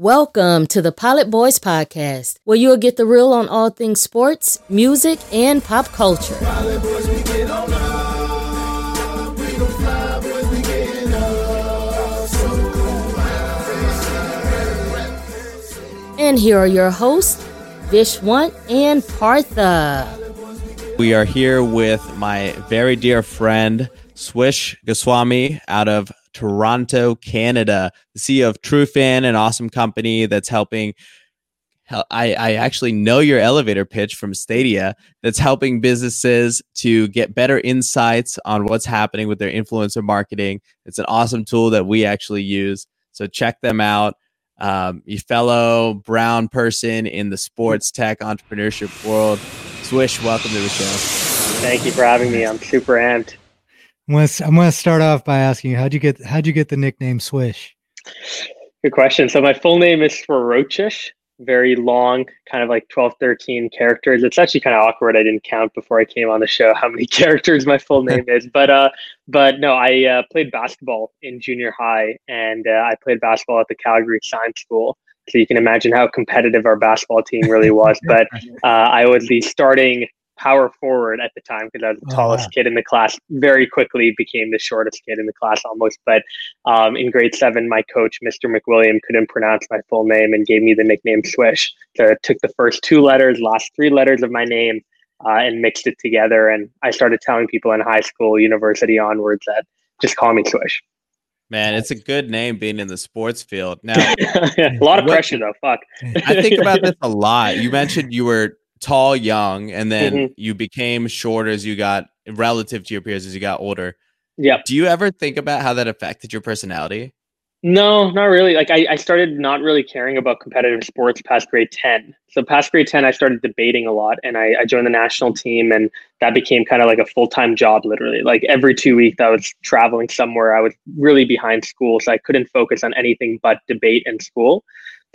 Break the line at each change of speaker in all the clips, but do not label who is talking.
Welcome to the Pilot Boys Podcast, where you'll get the real on all things sports, music, and pop culture. And here are your hosts, Vishwant and Partha.
We are here with my very dear friend, Swish Goswami out of Toronto, Canada, the CEO of Trufan, an awesome company that's helping. I, I actually know your elevator pitch from Stadia that's helping businesses to get better insights on what's happening with their influencer marketing. It's an awesome tool that we actually use. So check them out. Um, you fellow brown person in the sports tech entrepreneurship world. Swish, welcome to the show.
Thank you for having me. I'm super amped.
I'm gonna, I'm gonna start off by asking you how'd you get how'd you get the nickname Swish?
Good question. So my full name is Ferocious, very long, kind of like 12, 13 characters. It's actually kind of awkward. I didn't count before I came on the show how many characters my full name is. But uh, but no, I uh, played basketball in junior high, and uh, I played basketball at the Calgary Science School. So you can imagine how competitive our basketball team really was. But uh, I was the starting power forward at the time because I was the oh, tallest wow. kid in the class. Very quickly became the shortest kid in the class almost. But um, in grade seven, my coach, Mr. McWilliam, couldn't pronounce my full name and gave me the nickname Swish. So I took the first two letters, last three letters of my name, uh, and mixed it together. And I started telling people in high school, university onwards, that just call me Swish.
Man, it's a good name being in the sports field. Now,
a lot of pressure though. Fuck.
I think about this a lot. You mentioned you were tall young and then mm-hmm. you became short as you got relative to your peers as you got older.
Yeah.
Do you ever think about how that affected your personality?
No, not really. Like I, I started not really caring about competitive sports past grade 10. So past grade 10, I started debating a lot and I, I joined the national team and that became kind of like a full-time job, literally. Like every two weeks I was traveling somewhere. I was really behind school. So I couldn't focus on anything but debate and school.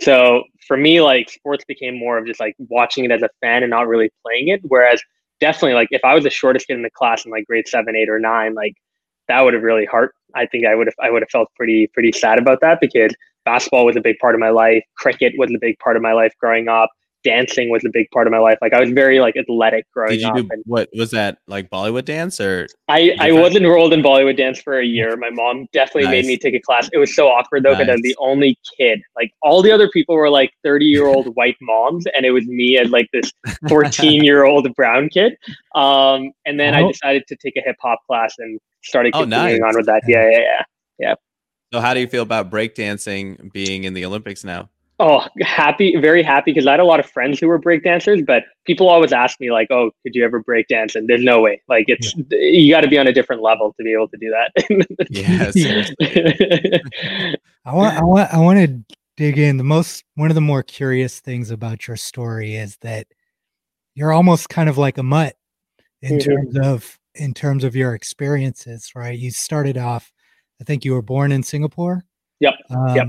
So for me, like sports became more of just like watching it as a fan and not really playing it. Whereas definitely like if I was the shortest kid in the class in like grade seven, eight, or nine, like that would have really hurt. I think I would have I would have felt pretty pretty sad about that because basketball was a big part of my life. Cricket was a big part of my life growing up dancing was a big part of my life. Like I was very like athletic growing Did you up. Do,
and what was that like Bollywood dance or?
I I was enrolled in Bollywood dance for a year. My mom definitely nice. made me take a class. It was so awkward though because nice. I was the only kid. Like all the other people were like thirty year old white moms, and it was me as like this fourteen year old brown kid. Um, and then oh. I decided to take a hip hop class and started oh, continuing oh, nice. on with that. Yeah, yeah, yeah, yeah.
So how do you feel about breakdancing being in the Olympics now?
Oh, happy, very happy because I had a lot of friends who were breakdancers, but people always ask me like, "Oh, could you ever break dance?" And there's no way. Like it's yeah. you got to be on a different level to be able to do that.
yeah. I want, I want, I want to dig in. The most one of the more curious things about your story is that you're almost kind of like a mutt in mm-hmm. terms of in terms of your experiences, right? You started off, I think you were born in Singapore.
Yep. Um, yep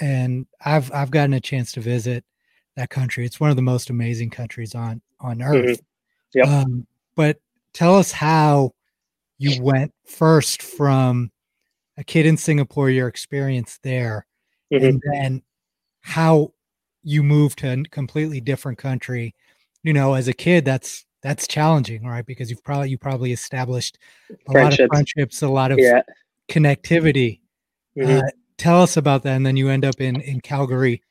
and I've I've gotten a chance to visit that country. It's one of the most amazing countries on on mm-hmm. earth. Mm-hmm.
Yep. Um,
but tell us how you went first from a kid in Singapore, your experience there, mm-hmm. and then how you moved to a completely different country. You know, as a kid, that's that's challenging, right? Because you've probably you probably established a lot of friendships, a lot of yeah. connectivity. Mm-hmm. Uh, tell us about that and then you end up in in calgary.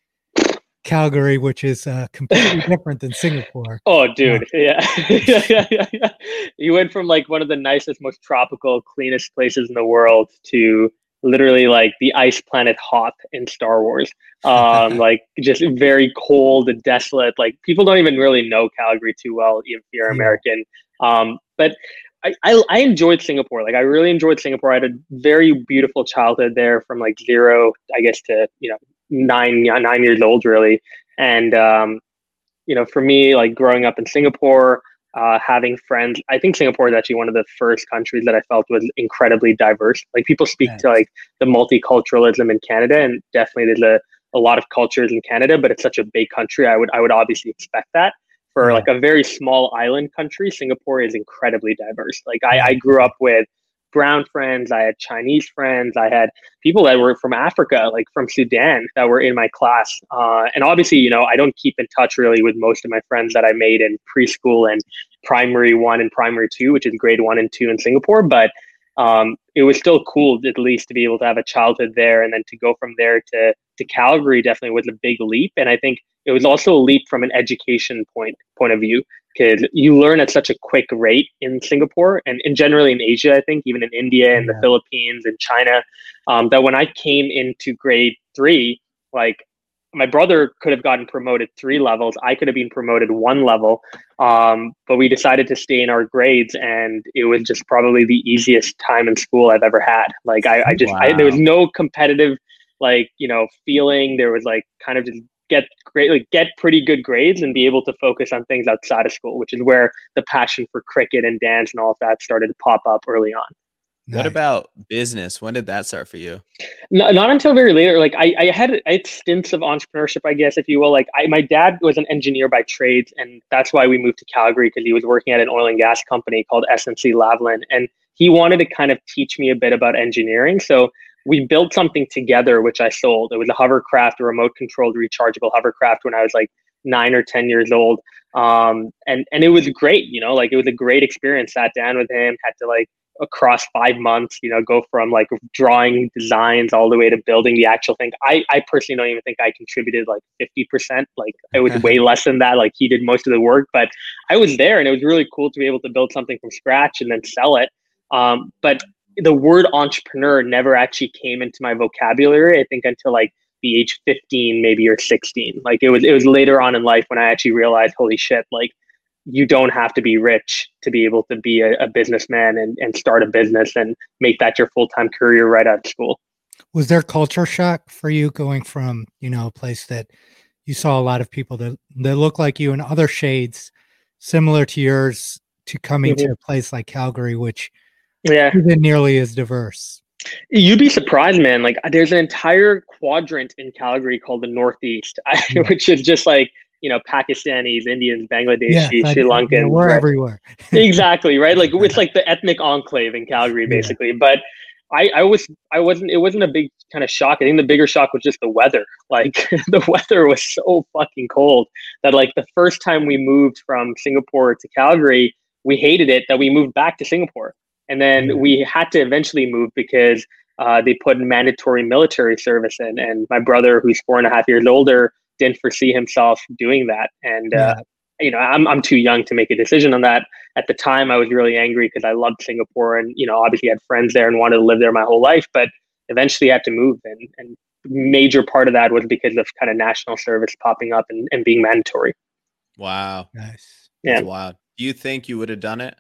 Calgary which is uh, completely different than singapore.
Oh dude. Yeah. yeah. yeah yeah yeah you went from like one of the nicest most tropical cleanest places in the world to literally like the ice planet Hoth in star wars. Um like just very cold and desolate. Like people don't even really know calgary too well even if you're american. Um but I, I, I enjoyed Singapore. Like I really enjoyed Singapore. I had a very beautiful childhood there from like zero, I guess, to you know nine nine years old really. And um, you know, for me, like growing up in Singapore, uh, having friends, I think Singapore is actually one of the first countries that I felt was incredibly diverse. Like people speak to like the multiculturalism in Canada, and definitely there's a, a lot of cultures in Canada, but it's such a big country. I would I would obviously expect that for yeah. like a very small island country, Singapore is incredibly diverse. Like I, I grew up with brown friends, I had Chinese friends, I had people that were from Africa, like from Sudan, that were in my class. Uh, and obviously, you know, I don't keep in touch really with most of my friends that I made in preschool and primary one and primary two, which is grade one and two in Singapore. But um, it was still cool at least to be able to have a childhood there and then to go from there to to Calgary definitely was a big leap and I think it was also a leap from an education point point of view because you learn at such a quick rate in Singapore and, and generally in Asia I think even in India and yeah. the Philippines and China um, that when I came into grade three like my brother could have gotten promoted three levels. I could have been promoted one level. Um, but we decided to stay in our grades, and it was just probably the easiest time in school I've ever had. Like I, I just wow. I, there was no competitive like you know feeling. There was like kind of just get great like get pretty good grades and be able to focus on things outside of school, which is where the passion for cricket and dance and all of that started to pop up early on.
Nice. What about business? When did that start for you?
No, not until very later. Like I, I had I had stints of entrepreneurship, I guess, if you will. Like I, my dad was an engineer by trade, and that's why we moved to Calgary because he was working at an oil and gas company called SNC Lavalin, and he wanted to kind of teach me a bit about engineering. So we built something together, which I sold. It was a hovercraft, a remote controlled rechargeable hovercraft when I was like nine or ten years old. Um, and and it was great, you know, like it was a great experience. Sat down with him, had to like across five months, you know, go from like drawing designs all the way to building the actual thing. I, I personally don't even think I contributed like 50%. Like it was way less than that. Like he did most of the work, but I was there and it was really cool to be able to build something from scratch and then sell it. Um, but the word entrepreneur never actually came into my vocabulary, I think until like the age 15, maybe or 16. Like it was, it was later on in life when I actually realized, holy shit, like you don't have to be rich to be able to be a, a businessman and, and start a business and make that your full-time career right out of school
was there culture shock for you going from you know a place that you saw a lot of people that, that look like you in other shades similar to yours to coming mm-hmm. to a place like calgary which
yeah
isn't nearly as diverse
You'd be surprised, man. Like, there's an entire quadrant in Calgary called the Northeast, mm-hmm. which is just like you know Pakistanis, Indians, Bangladeshis, yeah, Sri Lankans. Yeah,
we're right? everywhere.
exactly right. Like it's like the ethnic enclave in Calgary, basically. Yeah. But I, I was I wasn't it wasn't a big kind of shock. I think the bigger shock was just the weather. Like the weather was so fucking cold that like the first time we moved from Singapore to Calgary, we hated it that we moved back to Singapore. And then we had to eventually move because uh, they put mandatory military service in. And my brother, who's four and a half years older, didn't foresee himself doing that. And, uh, you know, I'm, I'm too young to make a decision on that. At the time, I was really angry because I loved Singapore and, you know, obviously had friends there and wanted to live there my whole life. But eventually I had to move. And, and major part of that was because of kind of national service popping up and, and being mandatory.
Wow.
Nice.
Yeah.
That's wild. Do you think you would have done it?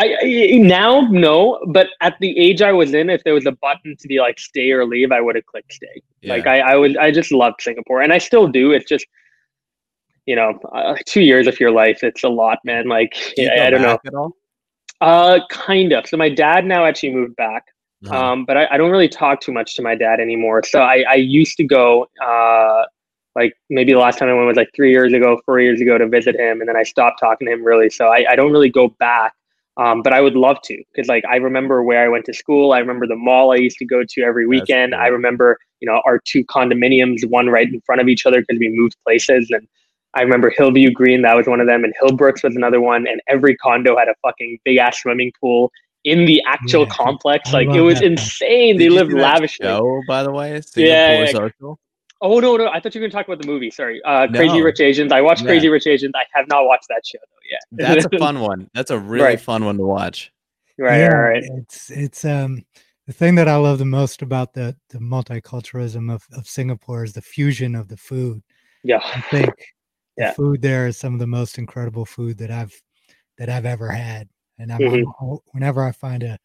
I, I, now no, but at the age I was in, if there was a button to be like stay or leave, I would have clicked stay. Yeah. Like I, I would, I just loved Singapore, and I still do. It's just, you know, uh, two years of your life, it's a lot, man. Like I, I, don't know. at Uh, kind of. So my dad now actually moved back, uh-huh. um, but I, I don't really talk too much to my dad anymore. So I, I used to go, uh, like maybe the last time I went was like three years ago, four years ago to visit him, and then I stopped talking to him really. So I, I don't really go back um, but I would love to because like I remember where I went to school. I remember the mall I used to go to every weekend. Cool. I remember you know our two condominiums, one right in front of each other because we moved places. And I remember Hillview Green, that was one of them, and Hillbrooks was another one. And every condo had a fucking big ass swimming pool in the actual yeah, complex. Like it was insane. Did they lived lavishly.
Show, by the way, Singapore yeah.
Oh no, no! I thought you were going to talk about the movie. Sorry, uh, no. Crazy Rich Asians. I watched yeah. Crazy Rich Asians. I have not watched that show though yet.
That's a fun one. That's a really right. fun one to watch.
Right, yeah, right.
It's it's um the thing that I love the most about the the multiculturalism of, of Singapore is the fusion of the food.
Yeah,
I think yeah. the food there is some of the most incredible food that I've that I've ever had, and I'm, mm-hmm. I'm whenever I find a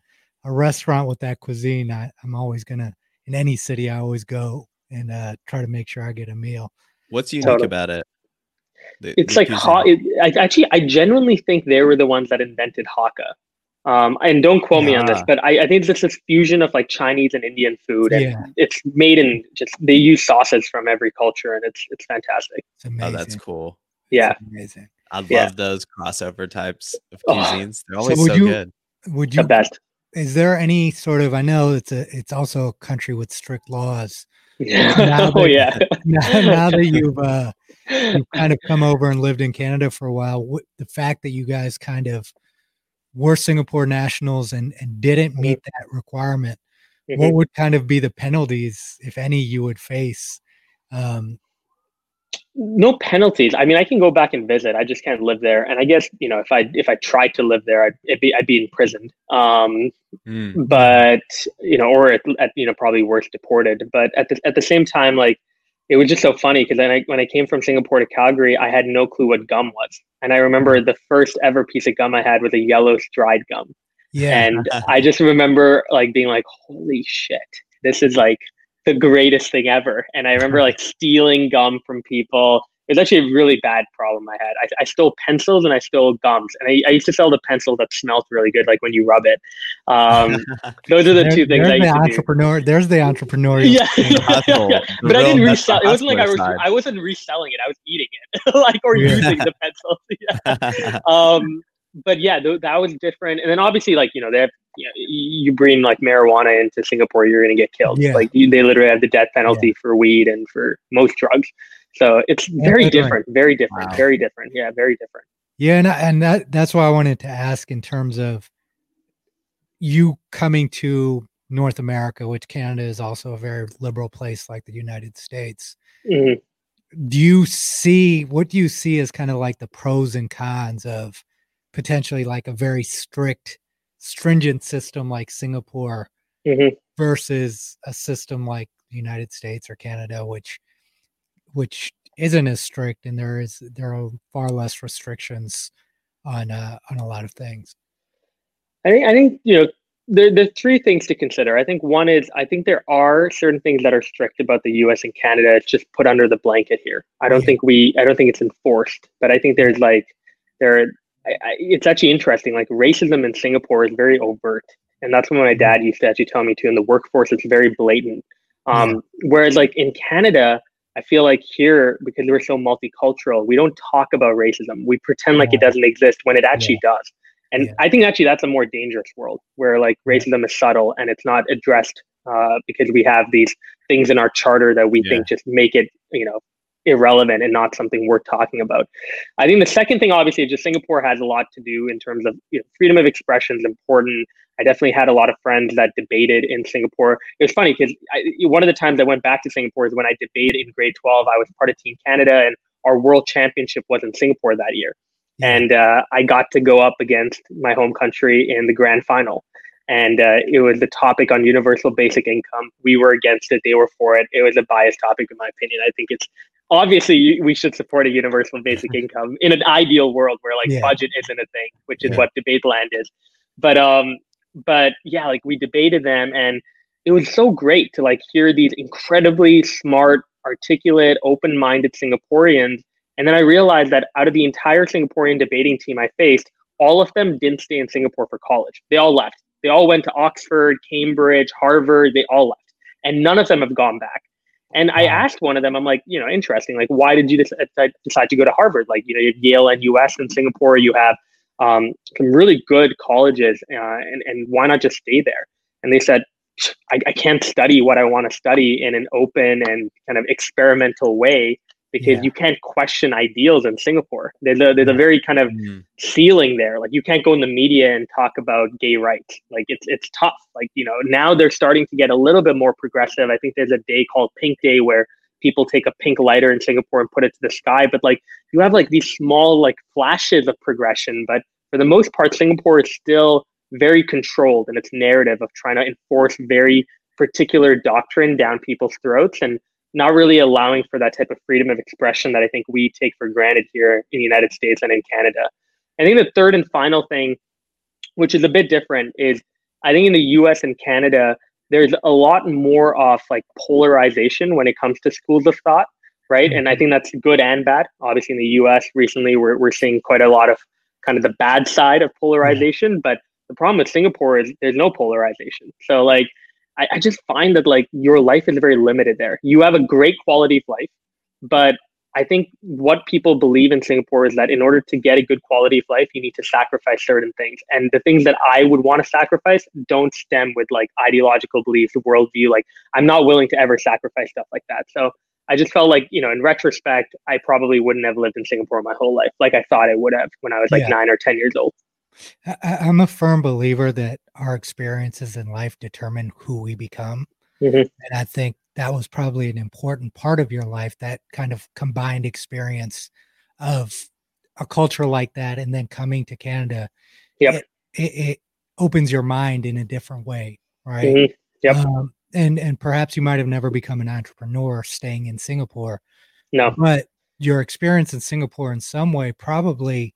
a restaurant with that cuisine, I, I'm always gonna in any city I always go and uh, try to make sure I get a meal.
What's unique totally. about it?
The, it's the like hot. It, I, actually, I genuinely think they were the ones that invented Hakka. Um, and don't quote yeah. me on this, but I, I think it's this fusion of like Chinese and Indian food, and yeah. it's made in just they use sauces from every culture, and it's it's fantastic.
It's oh, that's cool.
Yeah,
it's amazing.
I love yeah. those crossover types of cuisines. They're always so, so
you,
good.
Would you
the best?
is there any sort of? I know it's a it's also a country with strict laws.
Now oh yeah.
now, now, that you've uh, you've kind of come over and lived in Canada for a while, what, the fact that you guys kind of were Singapore nationals and and didn't mm-hmm. meet that requirement, mm-hmm. what would kind of be the penalties, if any, you would face um,
no penalties. I mean, I can go back and visit. I just can't live there. And I guess you know, if I if I tried to live there, I'd be I'd be imprisoned. Um, mm. But you know, or at, at, you know, probably worse, deported. But at the at the same time, like it was just so funny because then I, when I came from Singapore to Calgary, I had no clue what gum was. And I remember the first ever piece of gum I had was a yellow dried gum. Yeah. And I just remember like being like, holy shit, this is like the greatest thing ever. And I remember like stealing gum from people. It was actually a really bad problem I had. I, I stole pencils and I stole gums. And I, I, used to sell the pencil that smelled really good, like when you rub it. Um, those are the there, two things I used
the entrepreneur.
Do.
There's the entrepreneur.
Yeah, yeah, yeah, but I didn't resell. It wasn't like I was. I wasn't reselling it. I was eating it, like or using the pencils. um, but yeah, th- that was different. And then obviously, like you know, they have you, know, you bring like marijuana into Singapore, you're going to get killed. Yeah. Like you, they literally have the death penalty yeah. for weed and for most drugs. So it's very different, very different, wow. very different. Yeah, very different.
Yeah, and and that that's why I wanted to ask in terms of you coming to North America, which Canada is also a very liberal place like the United States. Mm-hmm. Do you see what do you see as kind of like the pros and cons of potentially like a very strict, stringent system like Singapore mm-hmm. versus a system like the United States or Canada, which which isn't as strict and there is there are far less restrictions on uh, on a lot of things.
I think I think you know there there's three things to consider. I think one is I think there are certain things that are strict about the U.S. and Canada. It's just put under the blanket here. I don't yeah. think we I don't think it's enforced, but I think there's like there I, I, it's actually interesting. Like racism in Singapore is very overt, and that's what my dad used to actually tell me too. In the workforce, it's very blatant. Um, yeah. Whereas, like in Canada, I feel like here because we're so multicultural, we don't talk about racism. We pretend like it doesn't exist when it actually yeah. does. And yeah. I think actually that's a more dangerous world where like racism is subtle and it's not addressed uh, because we have these things in our charter that we think just make it, you know, irrelevant and not something worth talking about. I think the second thing, obviously, is just Singapore has a lot to do in terms of you know, freedom of expression is important. I definitely had a lot of friends that debated in Singapore. It was funny because one of the times I went back to Singapore is when I debated in grade 12. I was part of Team Canada and our world championship was in Singapore that year. And uh, I got to go up against my home country in the grand final and uh, it was the topic on universal basic income. We were against it; they were for it. It was a biased topic, in my opinion. I think it's obviously we should support a universal basic income in an ideal world where like yeah. budget isn't a thing, which is yeah. what debate land is. But um, but yeah, like we debated them, and it was so great to like hear these incredibly smart, articulate, open-minded Singaporeans. And then I realized that out of the entire Singaporean debating team I faced, all of them didn't stay in Singapore for college. They all left. They all went to Oxford, Cambridge, Harvard. They all left, and none of them have gone back. And I asked one of them, I'm like, you know, interesting. Like, why did you decide, decide to go to Harvard? Like, you know, you have Yale and US and Singapore. You have um, some really good colleges, uh, and and why not just stay there? And they said, I, I can't study what I want to study in an open and kind of experimental way because yeah. you can't question ideals in Singapore. There's a there's a very kind of mm. ceiling there. Like you can't go in the media and talk about gay rights. Like it's it's tough. Like you know now they're starting to get a little bit more progressive. I think there's a day called Pink Day where people take a pink lighter in Singapore and put it to the sky. But like you have like these small like flashes of progression. But for the most part, Singapore is still very controlled in its narrative of trying to enforce very particular doctrine down people's throats and not really allowing for that type of freedom of expression that I think we take for granted here in the United States and in Canada. I think the third and final thing, which is a bit different, is I think in the US and Canada, there's a lot more of like polarization when it comes to schools of thought, right? And I mm-hmm. think that's good and bad. Obviously, in the US recently, we're, we're seeing quite a lot of kind of the bad side of polarization. But the problem with Singapore is there's no polarization. So, like, I, I just find that like your life is very limited there. You have a great quality of life, but I think what people believe in Singapore is that in order to get a good quality of life, you need to sacrifice certain things. And the things that I would want to sacrifice don't stem with like ideological beliefs, worldview. Like I'm not willing to ever sacrifice stuff like that. So I just felt like, you know, in retrospect, I probably wouldn't have lived in Singapore my whole life like I thought I would have when I was like yeah. nine or 10 years old.
I, am a firm believer that our experiences in life determine who we become. Mm-hmm. And I think that was probably an important part of your life, that kind of combined experience of a culture like that and then coming to Canada.
Yep.
It, it, it opens your mind in a different way, right?
Mm-hmm. Yep. Um,
and and perhaps you might have never become an entrepreneur staying in Singapore.
No.
But your experience in Singapore in some way probably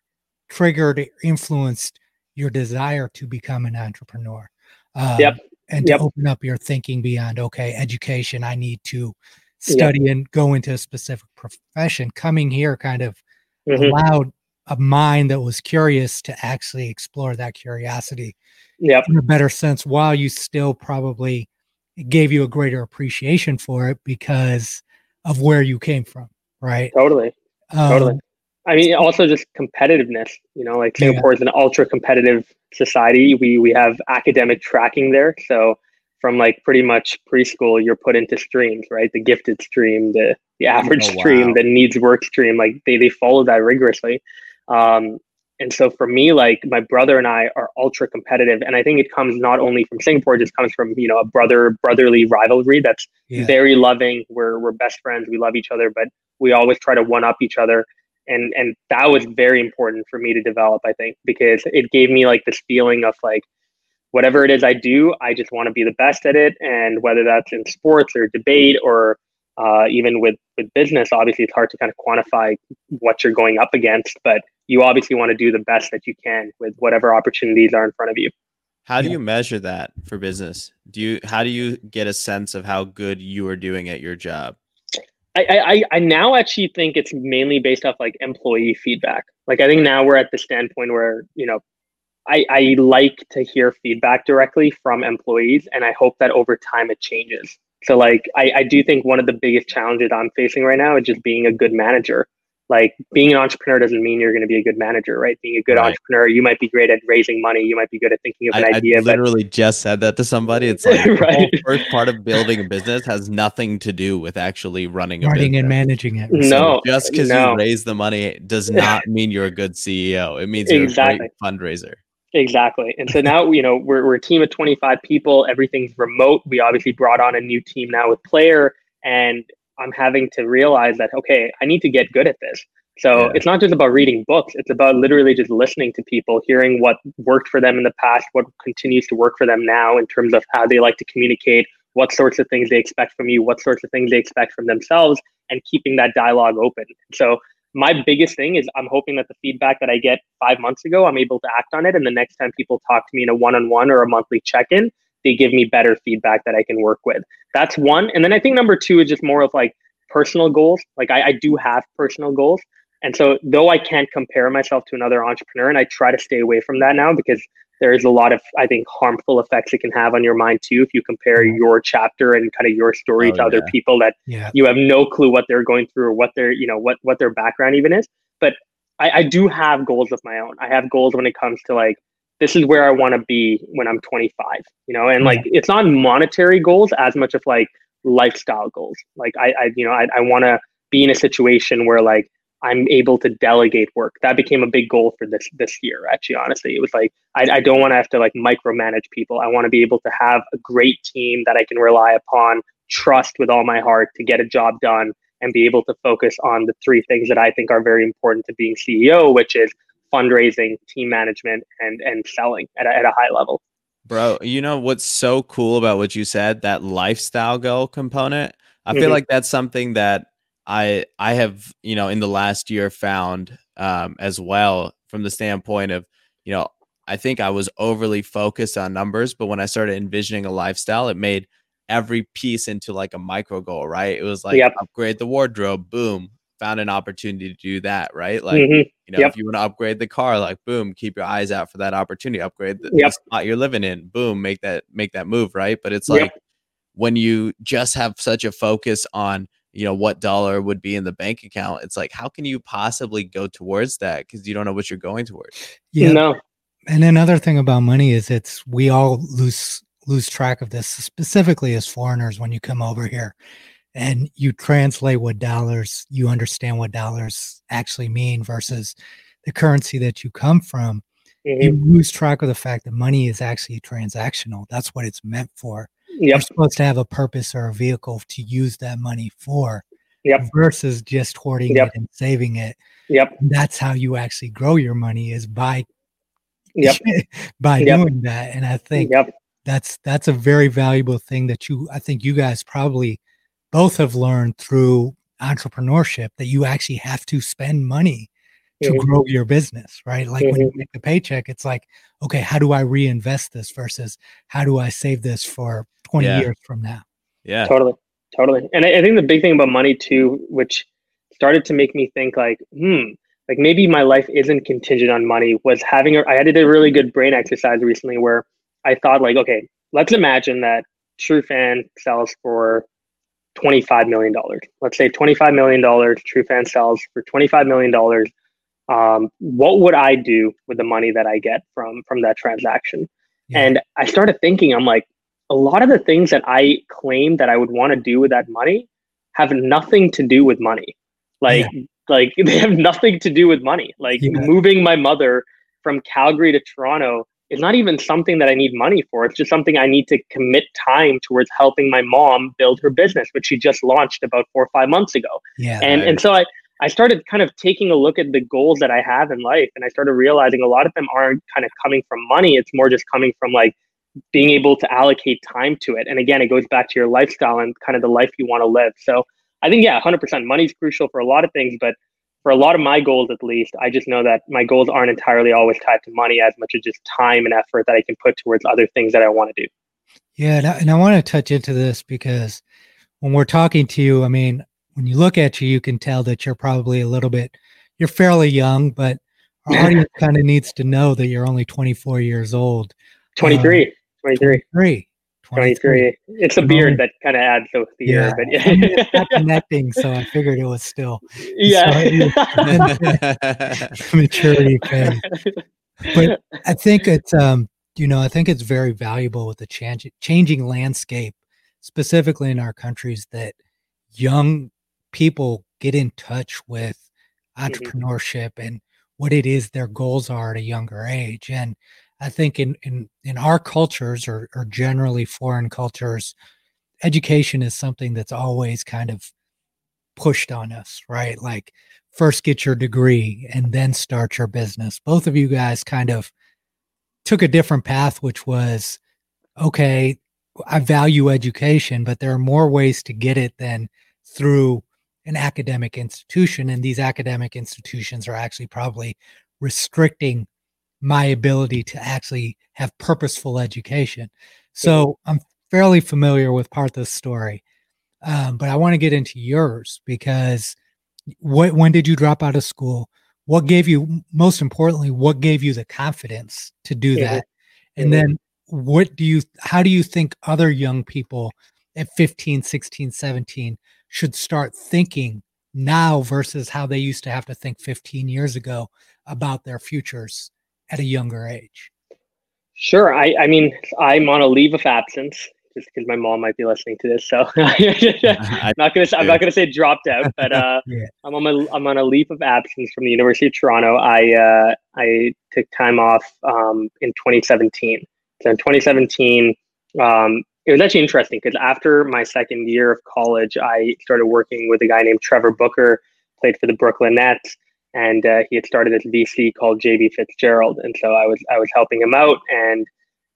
triggered, influenced your desire to become an entrepreneur.
Um, yep.
And to yep. open up your thinking beyond, okay, education, I need to study yep. and go into a specific profession. Coming here kind of mm-hmm. allowed a mind that was curious to actually explore that curiosity
yep.
in a better sense while you still probably gave you a greater appreciation for it because of where you came from right
totally um, totally I mean, also just competitiveness. You know, like Singapore yeah. is an ultra competitive society. We we have academic tracking there, so from like pretty much preschool, you're put into streams, right? The gifted stream, the the average oh, stream, the needs work stream. Like they they follow that rigorously. Um, and so for me, like my brother and I are ultra competitive, and I think it comes not only from Singapore, it just comes from you know a brother brotherly rivalry that's yeah. very loving. We're we're best friends, we love each other, but we always try to one up each other and and that was very important for me to develop i think because it gave me like this feeling of like whatever it is i do i just want to be the best at it. And whether that's in sports or debate or uh, even with with business obviously it's hard to kind of quantify what you're going up against but you obviously want to do the best that you can with whatever opportunities are in front of you.
How do you measure that for business? Do you how do you get a sense of how good you are doing at your job
I, I, I now actually think it's mainly based off like employee feedback. Like I think now we're at the standpoint where, you know, I, I like to hear feedback directly from employees and I hope that over time it changes. So like I, I do think one of the biggest challenges I'm facing right now is just being a good manager like being an entrepreneur doesn't mean you're going to be a good manager, right? Being a good right. entrepreneur, you might be great at raising money, you might be good at thinking of an I, idea.
I literally but... just said that to somebody. It's like right. the first part of building a business has nothing to do with actually running a
running and managing it.
So no,
just because
no.
you raise the money does not mean you're a good CEO. It means you're exactly. a great fundraiser.
Exactly. And so now, you know, we're, we're a team of 25 people. Everything's remote. We obviously brought on a new team now with Player. And I'm having to realize that, okay, I need to get good at this. So yeah. it's not just about reading books, it's about literally just listening to people, hearing what worked for them in the past, what continues to work for them now in terms of how they like to communicate, what sorts of things they expect from you, what sorts of things they expect from themselves, and keeping that dialogue open. So my biggest thing is I'm hoping that the feedback that I get five months ago, I'm able to act on it. And the next time people talk to me in a one on one or a monthly check in, they give me better feedback that I can work with. That's one. And then I think number two is just more of like personal goals. Like I, I do have personal goals. And so though I can't compare myself to another entrepreneur and I try to stay away from that now because there is a lot of I think harmful effects it can have on your mind too if you compare your chapter and kind of your story oh, to yeah. other people that
yeah.
you have no clue what they're going through or what their you know what what their background even is. But I, I do have goals of my own. I have goals when it comes to like this is where I want to be when I'm 25, you know, and like it's not monetary goals as much of like lifestyle goals. Like I, I you know, I, I want to be in a situation where like I'm able to delegate work. That became a big goal for this this year. Actually, honestly, it was like I, I don't want to have to like micromanage people. I want to be able to have a great team that I can rely upon, trust with all my heart to get a job done, and be able to focus on the three things that I think are very important to being CEO, which is fundraising, team management, and and selling at a, at a high level.
Bro, you know what's so cool about what you said? That lifestyle goal component. I mm-hmm. feel like that's something that I I have you know in the last year found um, as well from the standpoint of you know I think I was overly focused on numbers, but when I started envisioning a lifestyle, it made every piece into like a micro goal, right? It was like yep. upgrade the wardrobe, boom, found an opportunity to do that, right? Like mm-hmm. you know, yep. if you want to upgrade the car, like boom, keep your eyes out for that opportunity. Upgrade the, yep. the spot you're living in, boom, make that make that move, right? But it's like when you just have such a focus on you know what dollar would be in the bank account it's like how can you possibly go towards that because you don't know what you're going towards
yeah no
and another thing about money is it's we all lose lose track of this specifically as foreigners when you come over here and you translate what dollars you understand what dollars actually mean versus the currency that you come from mm-hmm. you lose track of the fact that money is actually transactional that's what it's meant for yep. you're supposed to have a purpose or a vehicle to use that money for
yep.
versus just hoarding yep. it and saving it
yep
that's how you actually grow your money is by
yep.
by doing that and i think
yep.
that's that's a very valuable thing that you i think you guys probably both have learned through entrepreneurship that you actually have to spend money to mm-hmm. grow your business, right? Like mm-hmm. when you mm-hmm. make a paycheck, it's like, okay, how do I reinvest this versus how do I save this for 20 yeah. years from now?
Yeah.
Totally. Totally. And I, I think the big thing about money too, which started to make me think like, hmm, like maybe my life isn't contingent on money was having a, I did a really good brain exercise recently where I thought like, okay, let's imagine that Trufan sells for $25 million. Let's say $25 million Trufan sells for $25 million. Um, what would I do with the money that I get from from that transaction? Yeah. And I started thinking, I'm like, a lot of the things that I claim that I would want to do with that money have nothing to do with money. Like, yeah. like they have nothing to do with money. Like yeah. moving my mother from Calgary to Toronto is not even something that I need money for. It's just something I need to commit time towards helping my mom build her business, which she just launched about four or five months ago.
Yeah.
And and so I I started kind of taking a look at the goals that I have in life, and I started realizing a lot of them aren't kind of coming from money. It's more just coming from like being able to allocate time to it. And again, it goes back to your lifestyle and kind of the life you want to live. So I think yeah, 100% money is crucial for a lot of things, but for a lot of my goals at least i just know that my goals aren't entirely always tied to money as much as just time and effort that i can put towards other things that i want to do.
Yeah and I, and I want to touch into this because when we're talking to you i mean when you look at you you can tell that you're probably a little bit you're fairly young but our audience kind of needs to know that you're only 24 years old.
23 um, 23
23
23. It's a beard that kind of adds to the year, but yeah.
it's not connecting, so I figured it was still
yeah
maturity phase. But I think it's um, you know, I think it's very valuable with the change, changing landscape, specifically in our countries, that young people get in touch with mm-hmm. entrepreneurship mm-hmm. and what it is their goals are at a younger age. And I think in in in our cultures or or generally foreign cultures, education is something that's always kind of pushed on us, right? Like first get your degree and then start your business. Both of you guys kind of took a different path, which was okay, I value education, but there are more ways to get it than through an academic institution. And these academic institutions are actually probably restricting my ability to actually have purposeful education. So I'm fairly familiar with Partha's story, um, but I want to get into yours because what, when did you drop out of school? What gave you, most importantly, what gave you the confidence to do yeah. that? And then what do you, how do you think other young people at 15, 16, 17 should start thinking now versus how they used to have to think 15 years ago about their futures at a younger age?
Sure. I, I mean, I'm on a leave of absence just because my mom might be listening to this. So I'm not gonna I'm not gonna say dropped out, but uh, yeah. I'm on my I'm on a leave of absence from the University of Toronto. I uh, I took time off um, in 2017. So in 2017, um, it was actually interesting because after my second year of college, I started working with a guy named Trevor Booker, played for the Brooklyn Nets and uh, he had started this VC called JB Fitzgerald, and so I was I was helping him out, and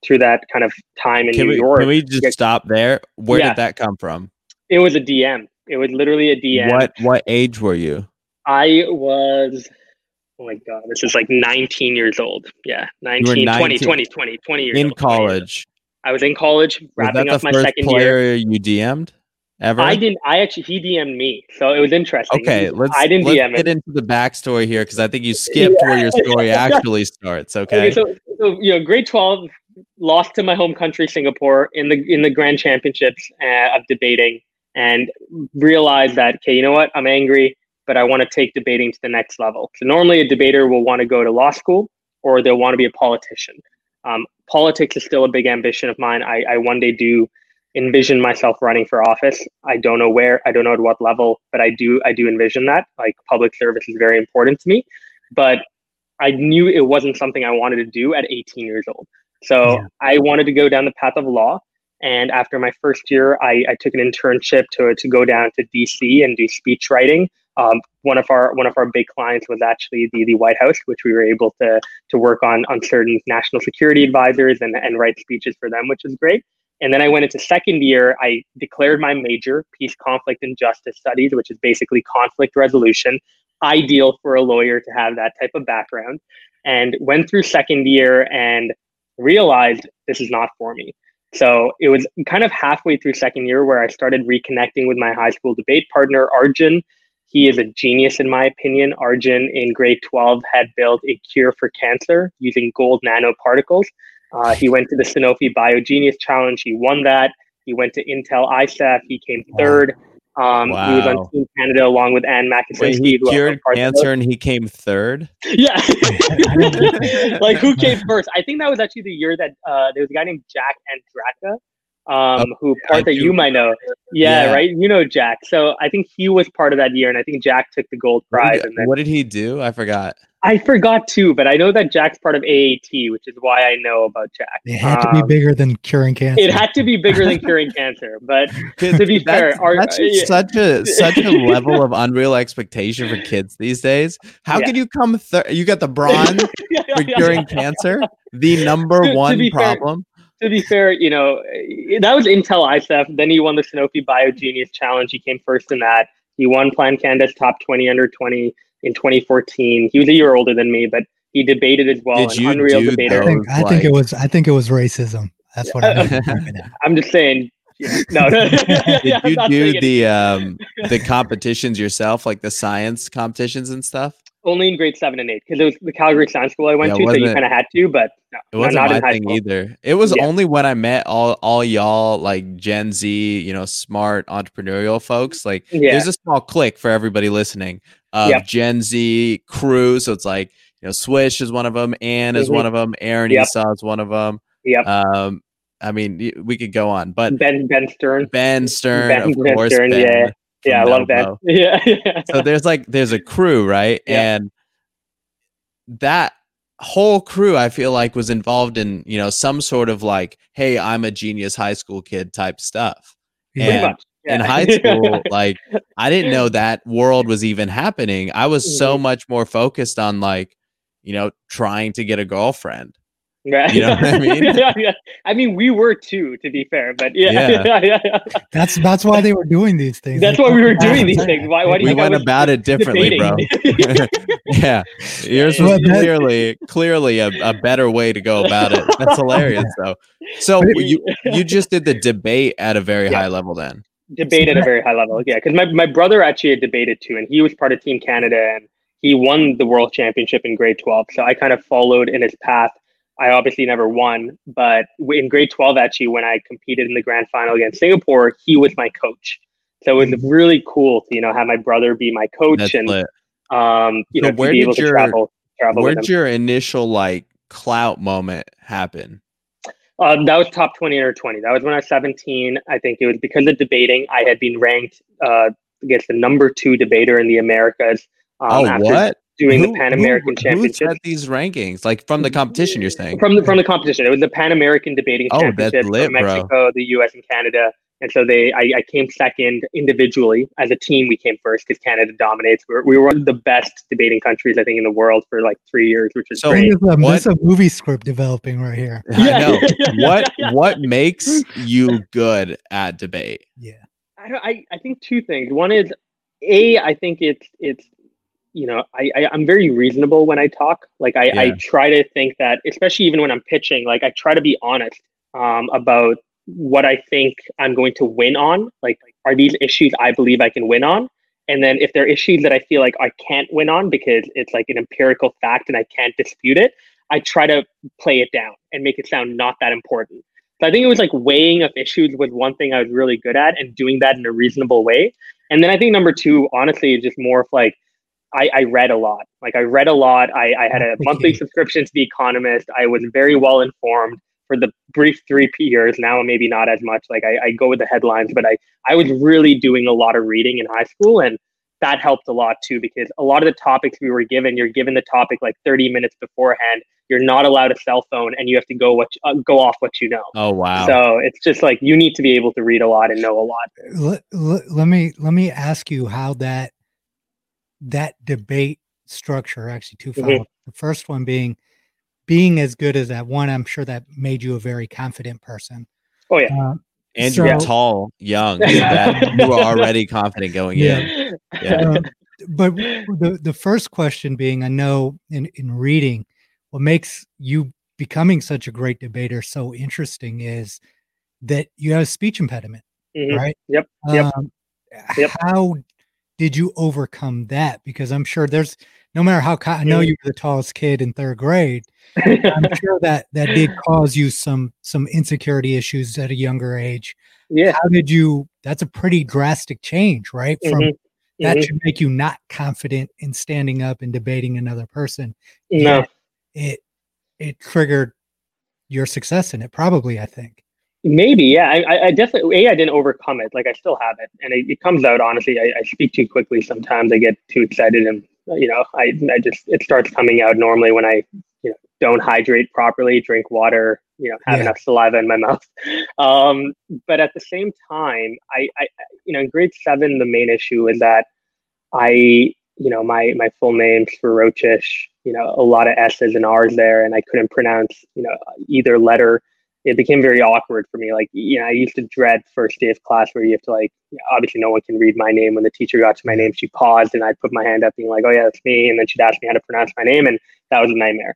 through that kind of time in
can
New
we,
York.
Can we just stop there? Where yeah. did that come from?
It was a DM. It was literally a DM.
What what age were you?
I was oh my god, this is like 19 years old. Yeah, 19, 19 20, 20, 20, 20 years
in
old,
college.
I was in college, wrapping up my second year.
You DM'd? Ever?
I didn't. I actually he DM'd me, so it was interesting.
Okay, let's.
I didn't
let's
DM
get into the backstory here because I think you skipped yeah. where your story actually starts. Okay.
okay so, so, you know, grade twelve, lost to my home country, Singapore, in the in the Grand Championships uh, of debating. and realized that okay, you know what, I'm angry, but I want to take debating to the next level. So normally a debater will want to go to law school or they'll want to be a politician. Um, politics is still a big ambition of mine. I, I one day do envision myself running for office. I don't know where, I don't know at what level, but I do I do envision that. Like public service is very important to me. But I knew it wasn't something I wanted to do at 18 years old. So yeah. I wanted to go down the path of law. And after my first year, I, I took an internship to, to go down to DC and do speech writing. Um, one of our one of our big clients was actually the, the White House, which we were able to to work on on certain national security advisors and, and write speeches for them, which was great. And then I went into second year. I declared my major, peace, conflict, and justice studies, which is basically conflict resolution. Ideal for a lawyer to have that type of background. And went through second year and realized this is not for me. So it was kind of halfway through second year where I started reconnecting with my high school debate partner, Arjun. He is a genius, in my opinion. Arjun in grade 12 had built a cure for cancer using gold nanoparticles. Uh, he went to the Sanofi BioGenius Challenge. He won that. He went to Intel ISEF. He came third. Um, wow. He was on Team Canada along with Anne McEnroe.
He cured cancer and he came third.
Yeah, like who came first? I think that was actually the year that uh, there was a guy named Jack Andraka um, oh, who part I that do. you might know. Yeah, yeah, right. You know Jack. So I think he was part of that year, and I think Jack took the gold prize.
What
did, then,
what did he do? I forgot.
I forgot too, but I know that Jack's part of AAT, which is why I know about Jack.
It had um, to be um, bigger than curing cancer.
It had to be bigger than curing cancer, but to be fair,
our, that's uh, such a such a level of unreal expectation for kids these days. How yeah. can you come? Thir- you got the bronze yeah, for curing cancer, the number one problem.
Fair, to be fair, you know, that was Intel ISEF. Then he won the Sanofi BioGenius Challenge. He came first in that. He won Plan Canada's top 20 under 20 in 2014. He was a year older than me, but he debated as well.
Did you Unreal do debater.
I think, I think it was I think it was racism. That's what I'm
I'm just saying. No, no.
Did you do the um the competitions yourself, like the science competitions and stuff?
only in grade seven and eight because it was the Calgary Science School I went yeah, to, so you kind of had to. But no,
it wasn't not my thing school. either. It was yeah. only when I met all all y'all like Gen Z, you know, smart entrepreneurial folks. Like, yeah. there's a small clique for everybody listening of yep. Gen Z crew. So it's like you know, Swish is one of them, Ann is mm-hmm. one of them, Aaron yep. Esau is one of them.
Yep.
Um, I mean, we could go on, but
Ben Ben Stern,
Ben Stern, ben, of ben course,
Stern,
ben.
yeah yeah, I love that. Yeah, yeah.
So there's like there's a crew, right? Yeah. And that whole crew I feel like was involved in, you know, some sort of like, hey, I'm a genius high school kid type stuff. And yeah. in high school, like I didn't know that world was even happening. I was mm-hmm. so much more focused on like, you know, trying to get a girlfriend.
Right.
You know what I mean?
yeah, yeah. I mean, we were too, to be fair, but yeah, yeah. yeah, yeah.
That's that's why they were doing these things.
That's why we were doing these things. Why? why do
we went about it differently, bro? yeah, yours was clearly clearly a, a better way to go about it. That's hilarious, though. So you you just did the debate at a very high level, then.
Debate at a very high level, yeah. Because my my brother actually had debated too, and he was part of Team Canada, and he won the world championship in grade twelve. So I kind of followed in his path I obviously never won, but in grade 12, actually, when I competed in the grand final against Singapore, he was my coach. So it was mm-hmm. really cool to, you know, have my brother be my coach
That's
and,
lit.
um, you so know, to be able your, to travel, travel
Where'd your initial like clout moment happen?
Uh, that was top 20 or 20. That was when I was 17. I think it was because of debating. I had been ranked uh, against the number two debater in the Americas.
Um, oh, what?
doing who, the Pan American Championship.
Who set these rankings? Like from the competition, you're saying?
From the from the competition, it was the Pan American Debating oh, Championship Mexico, bro. the U.S. and Canada. And so they, I, I came second individually. As a team, we came first because Canada dominates. We were, we were one of the best debating countries, I think, in the world for like three years, which is so great.
There's a, a movie script developing right here.
I know. what what makes you good at debate?
Yeah.
I, I, I think two things. One is, a, I think it's it's you know, I, I am very reasonable when I talk. Like I, yeah. I try to think that, especially even when I'm pitching, like I try to be honest um, about what I think I'm going to win on. Like, are these issues I believe I can win on? And then if there are issues that I feel like I can't win on because it's like an empirical fact and I can't dispute it, I try to play it down and make it sound not that important. So I think it was like weighing of issues was one thing I was really good at and doing that in a reasonable way. And then I think number two, honestly, is just more of like I, I read a lot. Like I read a lot. I, I had a monthly subscription to The Economist. I was very well informed for the brief three years. Now maybe not as much. Like I, I go with the headlines, but I I was really doing a lot of reading in high school and that helped a lot too because a lot of the topics we were given, you're given the topic like 30 minutes beforehand. You're not allowed a cell phone, and you have to go what uh, go off what you know.
Oh wow!
So it's just like you need to be able to read a lot and know a lot.
Let, let, let me let me ask you how that that debate structure actually two mm-hmm. The first one being being as good as that one. I'm sure that made you a very confident person.
Oh yeah. Uh,
and so, you're tall, young. that you are already confident going yeah. in. Yeah.
Um, but the the first question being, I know in in reading, what makes you becoming such a great debater so interesting is that you have a speech impediment, mm-hmm. right?
Yep. Yep. Um,
yep. How did you overcome that? Because I'm sure there's no matter how I know you were the tallest kid in third grade. I'm sure that that did cause you some some insecurity issues at a younger age.
Yeah.
How did you? That's a pretty drastic change, right? From mm-hmm. that mm-hmm. should make you not confident in standing up and debating another person.
No.
It it triggered your success in it, probably. I think.
Maybe, yeah. I, I definitely, A, I didn't overcome it. Like, I still have it. And it, it comes out, honestly. I, I, speak too quickly sometimes. I get too excited and you know, I, I just, it starts coming out normally when I, you know, don't hydrate properly, drink water, you know, have yeah. enough saliva in my mouth. Um, but at the same time, I, I, you know, in grade seven, the main issue is that I, you know, my, my full name, Swarochish, you know, a lot of S's and R's there, and I couldn't pronounce, you know, either letter it became very awkward for me. Like, you know, I used to dread first day of class where you have to like, obviously no one can read my name. When the teacher got to my name, she paused and I'd put my hand up being like, oh yeah, that's me. And then she'd ask me how to pronounce my name. And that was a nightmare.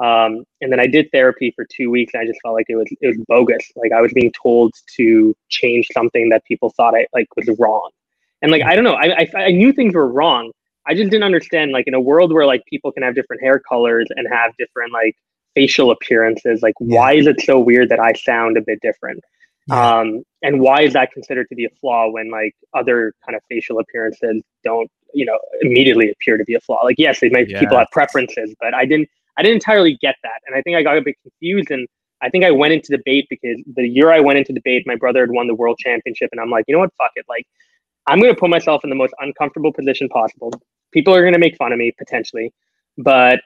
Um, and then I did therapy for two weeks and I just felt like it was, it was bogus. Like I was being told to change something that people thought I like was wrong. And like, I don't know, I, I, I knew things were wrong. I just didn't understand like in a world where like people can have different hair colors and have different like facial appearances like yeah. why is it so weird that i sound a bit different yeah. um and why is that considered to be a flaw when like other kind of facial appearances don't you know immediately appear to be a flaw like yes it might yeah. people have preferences but i didn't i didn't entirely get that and i think i got a bit confused and i think i went into debate because the year i went into debate my brother had won the world championship and i'm like you know what fuck it like i'm going to put myself in the most uncomfortable position possible people are going to make fun of me potentially but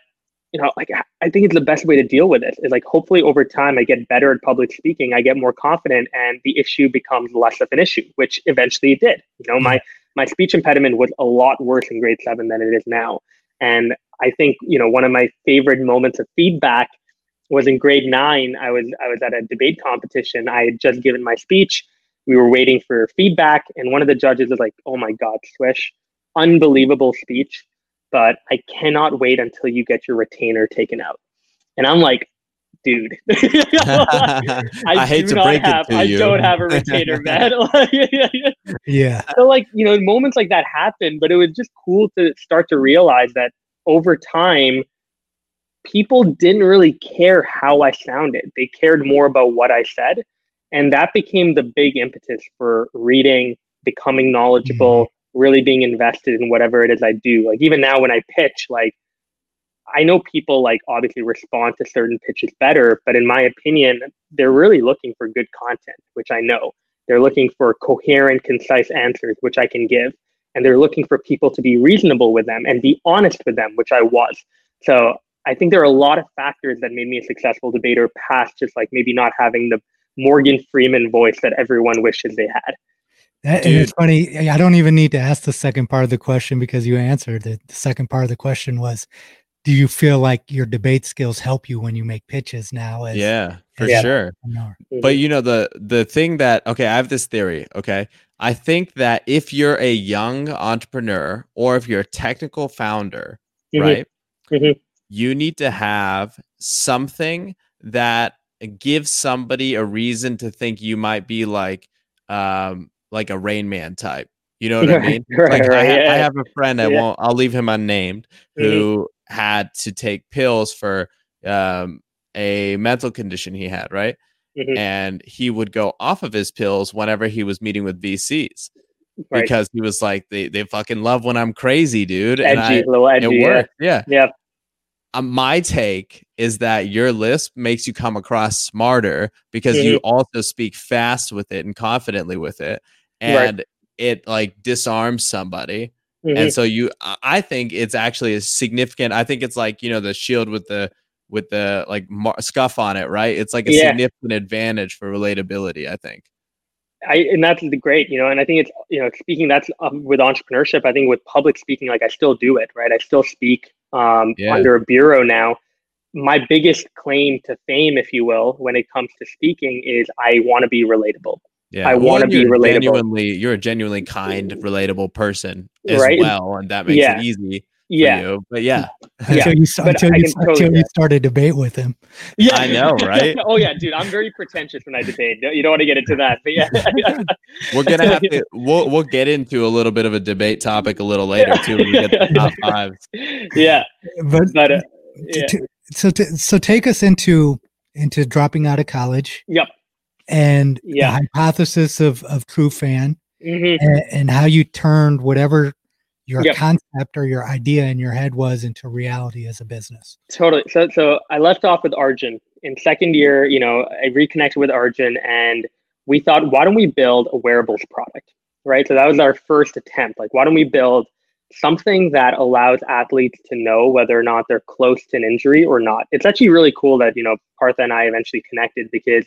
you know, like I think it's the best way to deal with it is like hopefully over time I get better at public speaking, I get more confident, and the issue becomes less of an issue, which eventually it did. You know, my my speech impediment was a lot worse in grade seven than it is now, and I think you know one of my favorite moments of feedback was in grade nine. I was I was at a debate competition. I had just given my speech. We were waiting for feedback, and one of the judges was like, "Oh my God, Swish, unbelievable speech." But I cannot wait until you get your retainer taken out. And I'm like, dude,
I, I hate to break
have,
it to
I
you.
I don't have a retainer, man.
yeah.
So like, you know, moments like that happen, but it was just cool to start to realize that over time, people didn't really care how I sounded. They cared more about what I said. And that became the big impetus for reading, becoming knowledgeable, mm-hmm really being invested in whatever it is I do. Like even now when I pitch, like I know people like obviously respond to certain pitches better, but in my opinion, they're really looking for good content, which I know. They're looking for coherent, concise answers, which I can give. And they're looking for people to be reasonable with them and be honest with them, which I was. So I think there are a lot of factors that made me a successful debater past just like maybe not having the Morgan Freeman voice that everyone wishes they had.
That, and it's funny. I don't even need to ask the second part of the question because you answered it. The second part of the question was, do you feel like your debate skills help you when you make pitches now?
As, yeah, for as sure. But you know the the thing that okay, I have this theory. Okay, I think that if you're a young entrepreneur or if you're a technical founder, mm-hmm. right, mm-hmm. you need to have something that gives somebody a reason to think you might be like um like a Rain Man type. You know what I mean?
right,
like
right,
I,
yeah.
I, have a friend I yeah. won't I'll leave him unnamed mm-hmm. who had to take pills for um, a mental condition he had, right?
Mhm.
and he would go off of his pills whenever he was meeting with VCs
Right.
because he was like, they they fucking love when I'm crazy, dude. And
edgy,
I,
a little edgy.
it
yeah.
worked. Yeah.
Yeah.
Um, my take is that your lisp makes you come across smarter because you also speak fast with it and confidently with it,
Right.
and it like disarms somebody.
Mhm.
And so you, I- think it's actually a significant. I think it's like you know the shield with the with the like mar- scuff on it, right? It's like a
Yeah.
significant advantage for relatability. I think.
I and that's the great, you know, and I think it's you know speaking that's um, with entrepreneurship. I think with public speaking, like I still do it, right? I still speak um,
Yeah.
under a bureau now. My biggest claim to fame, if you will, when it comes to speaking, is I want to be relatable.
Yeah,
I wanna be relatable.
Genuinely, you're a genuinely kind, relatable person as
Right.
well, and that makes
Yeah.
it easy
Yeah,
for you. But yeah,
Yeah,
until you until you
can totally
until you start a debate with him.
yeah,
I know, right?
oh yeah, dude, I'm very pretentious when I debate. You don't want to get into that, but yeah,
we're gonna have to. We'll we'll get into a little bit of a debate topic a little later too when we get the top fives.
yeah,
But
but uh,
t-
yeah.
t- so t- so take us into into dropping out of college
yep,
and
Yeah.
the hypothesis of of Trufan
hmm
and, and how you turned whatever your
Yep.
concept or your idea in your head was into reality as a business.
Totally. So, so I left off with Arjun in second year. You know, I reconnected with Arjun, and we thought, why don't we build a wearables product, right? So that was our first attempt. Like, why don't we build something that allows athletes to know whether or not they're close to an injury or not? It's actually really cool that you know Partha and I eventually connected because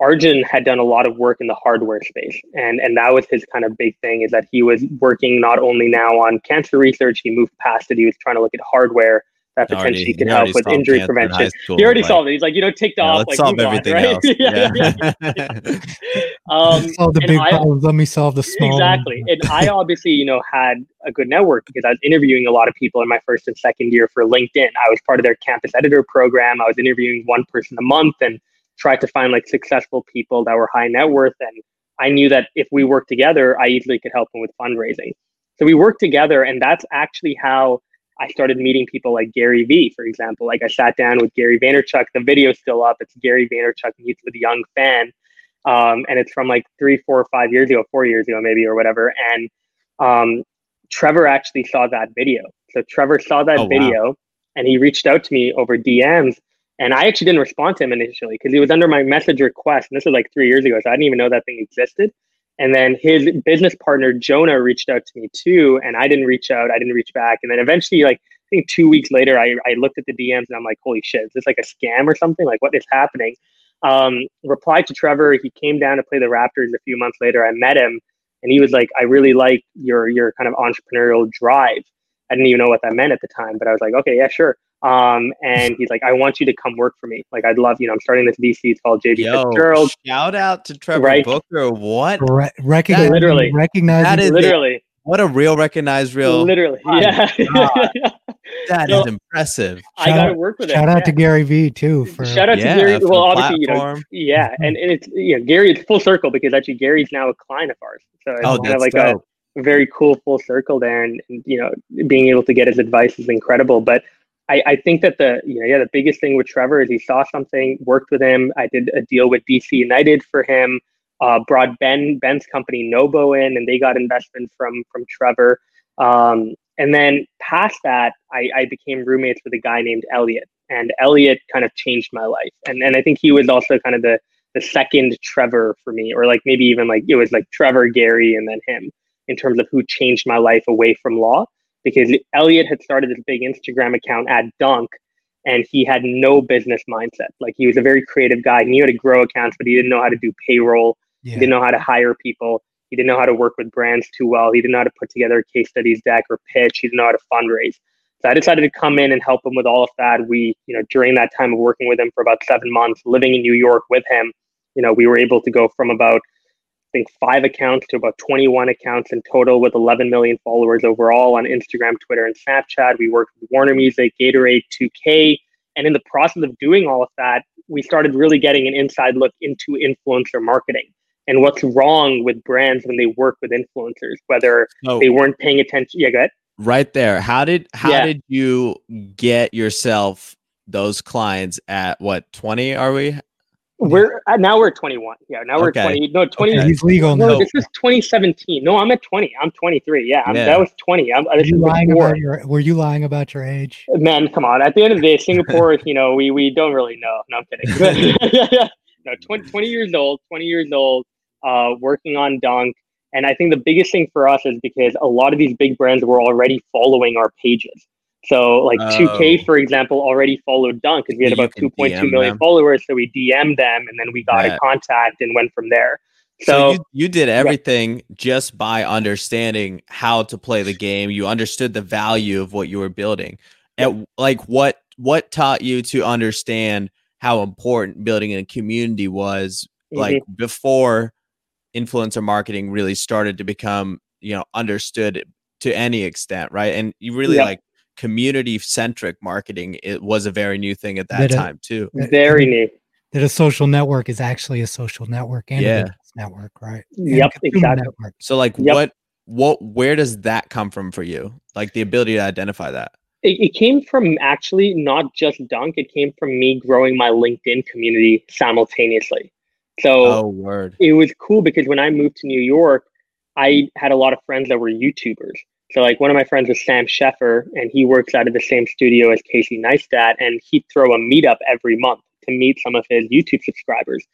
Arjun had done a lot of work in the hardware space, and and that was his kind of big thing is that he was working not only now on cancer research, he moved past it. He was trying to look at hardware that
Already-
potentially could help with injury
cancer in
prevention.
school,
He already
like,
solved it. He's like, you know, ticked
yeah,
off.
let's
like,
solve
move on,
everything
right?
else.
yeah, yeah.
Yeah.
Um,
solve the big
I-
problems. Let me solve the small.
Exactly. And I obviously, you know, had a good network because I was interviewing a lot of people in my first and second year for LinkedIn. I was part of their campus editor program. I was interviewing one person a month and tried to find like successful people that were high net worth. And I knew that if we worked together, I easily could help them with fundraising. So we worked together, and that's actually how I started meeting people like Gary Vee, for example. Like I sat down with Gary Vaynerchuk. The video's still up. It's Gary Vaynerchuk meets with a young fan um, and it's from like three, four, five years ago, four years ago, maybe or whatever. And um, Trevor actually saw that video. So Trevor saw that
Oh, wow.
video, and he reached out to me over DMs. And I actually didn't respond to him initially because he was under my message request, and this was like three years ago, so I didn't even know that thing existed. And then his business partner Jonah reached out to me too, and I didn't reach out. I didn't reach back. And then eventually, like I think two weeks later, I, I looked at the DMs and I'm like, holy shit, is this like a scam or something? Like, what is happening? um, replied to Trevor. He came down to play the Raptors a few months later. I met him, and he was like, "I really like your your kind of entrepreneurial drive." I didn't even know what that meant at the time, but I was like, "Okay, yeah, sure." Um, and he's like, "I want you to come work for me. Like, I'd love you know, I'm starting this VC. It's called JB
Yo,
Fitzgerald.
shout out to Trevor
Right.
Booker. What?
Re- recognize,
literally-
recognize
That is-
Literally,
What a real recognized real.
literally,
My
yeah.
That
So-
is impressive.
I got to work with him.
Shout out
yeah.
to Gary Vee too for
Shout out
Yeah,
to Gary.
for
Well,
the
obviously, you know,
platform.
yeah, and, and it's you know, Gary. It's full circle because actually Gary's now a client of ours. So it's
Oh,
kind
that's
of like
dope.
a very cool full circle there, and, and you know, being able to get his advice is incredible. But I, I think that the you know yeah the biggest thing with Trevor is he saw something, worked with him. I did a deal with DC United for him. Uh, brought Ben Ben's company Nobo in, and they got investment from from Trevor. Um, and then past that, I, I became roommates with a guy named Elliot, and Elliot kind of changed my life. And and I think he was also kind of the the second Trevor for me, or like maybe even like it was like Trevor, Gary, and then him in terms of who changed my life away from law. Because Elliot had started this big Instagram account at Dunk, and he had no business mindset. Like he was a very creative guy. He knew how to grow accounts, but he didn't know how to do payroll. He didn't know how to hire people. He didn't know how to work with brands too well. He didn't know how to put together a case studies deck or pitch. He didn't know how to fundraise. So I decided to come in and help him with all of that. We, you know, during that time of working with him for about seven months, living in New York with him, you know, we were able to go from about, think, five accounts to about 21 accounts in total with 11 million followers overall on Instagram, Twitter, and Snapchat. We worked with Warner Music, Gatorade, 2K. And in the process of doing all of that, we started really getting an inside look into influencer marketing and what's wrong with brands when they work with influencers, whether
So
they weren't paying attention. Yeah, go ahead.
right there, how did how
Yeah.
did you get yourself those clients at what twenty are we?
We're uh, now we're 21. Yeah, now we're
Okay.
20. No, 20.
Okay, he's legal
No,
now.
this is 2017. No, I'm at 20. I'm 23. Yeah, I'm,
Yeah.
that was 20. I'm,
Were you lying
before.
about your? Were you lying about your age?
Man, come on. At the end of the day, Singapore, you know, we, we don't really know. No, I'm kidding. no, 20, 20 years old, 20 years old, uh, working on Dunk. And I think the biggest thing for us is because a lot of these big brands were already following our pages. So, like
Oh.
2K, for example, already followed Dunk because we had
You
about
can
2.2
DM
million
them.
followers. So, we DM'd them and then we got in contact and went from there.
So,
So,
you, you did everything just by understanding how to play the game. You understood the value of what you were building. And like what what taught you to understand how important building a community was
mm-hmm.
like before influencer marketing really started to become, you know, understood to any extent, right? And you really
Yep.
like community centric marketing it was a very new thing at that
That,
time too.
very new.
That a social network is actually a social network and
Yeah.
a business network, right? And
Yep, exactly.
network.
So like
Yep.
what what where does that come from for you? Like the ability to identify that.
it, it came from actually not just Dunk. It came from me growing my LinkedIn community simultaneously. So
Oh, word.
it was cool because when I moved to New York, I had a lot of friends that were YouTubers. So like one of my friends is Sam Sheffer, and he works out of the same studio as Casey Neistat, and he'd throw a meetup every month to meet some of his YouTube subscribers.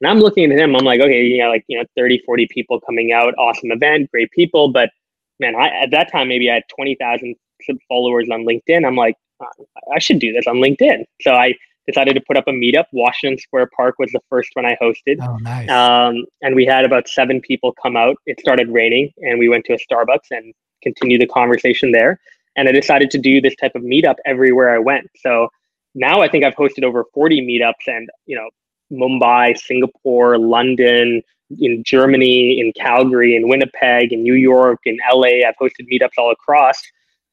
And I'm looking at him, I'm like, okay, you know, like, you know, 30, 40 people coming out, awesome event, great people. But man, I, at that time, maybe I had 20,000 sub- followers on LinkedIn. I'm like, uh, I should do this on LinkedIn. So I decided to put up a meetup. Washington Square Park was the first one I hosted.
Oh, nice.
Um, and we had about seven people come out. It started raining, and we went to a Starbucks and continued the conversation there. And I decided to do this type of meetup everywhere I went. So now I think I've hosted over 40 meetups, and you know, Mumbai, Singapore, London, in Germany, in Calgary, in Winnipeg, in New York, in LA. I've hosted meetups all across,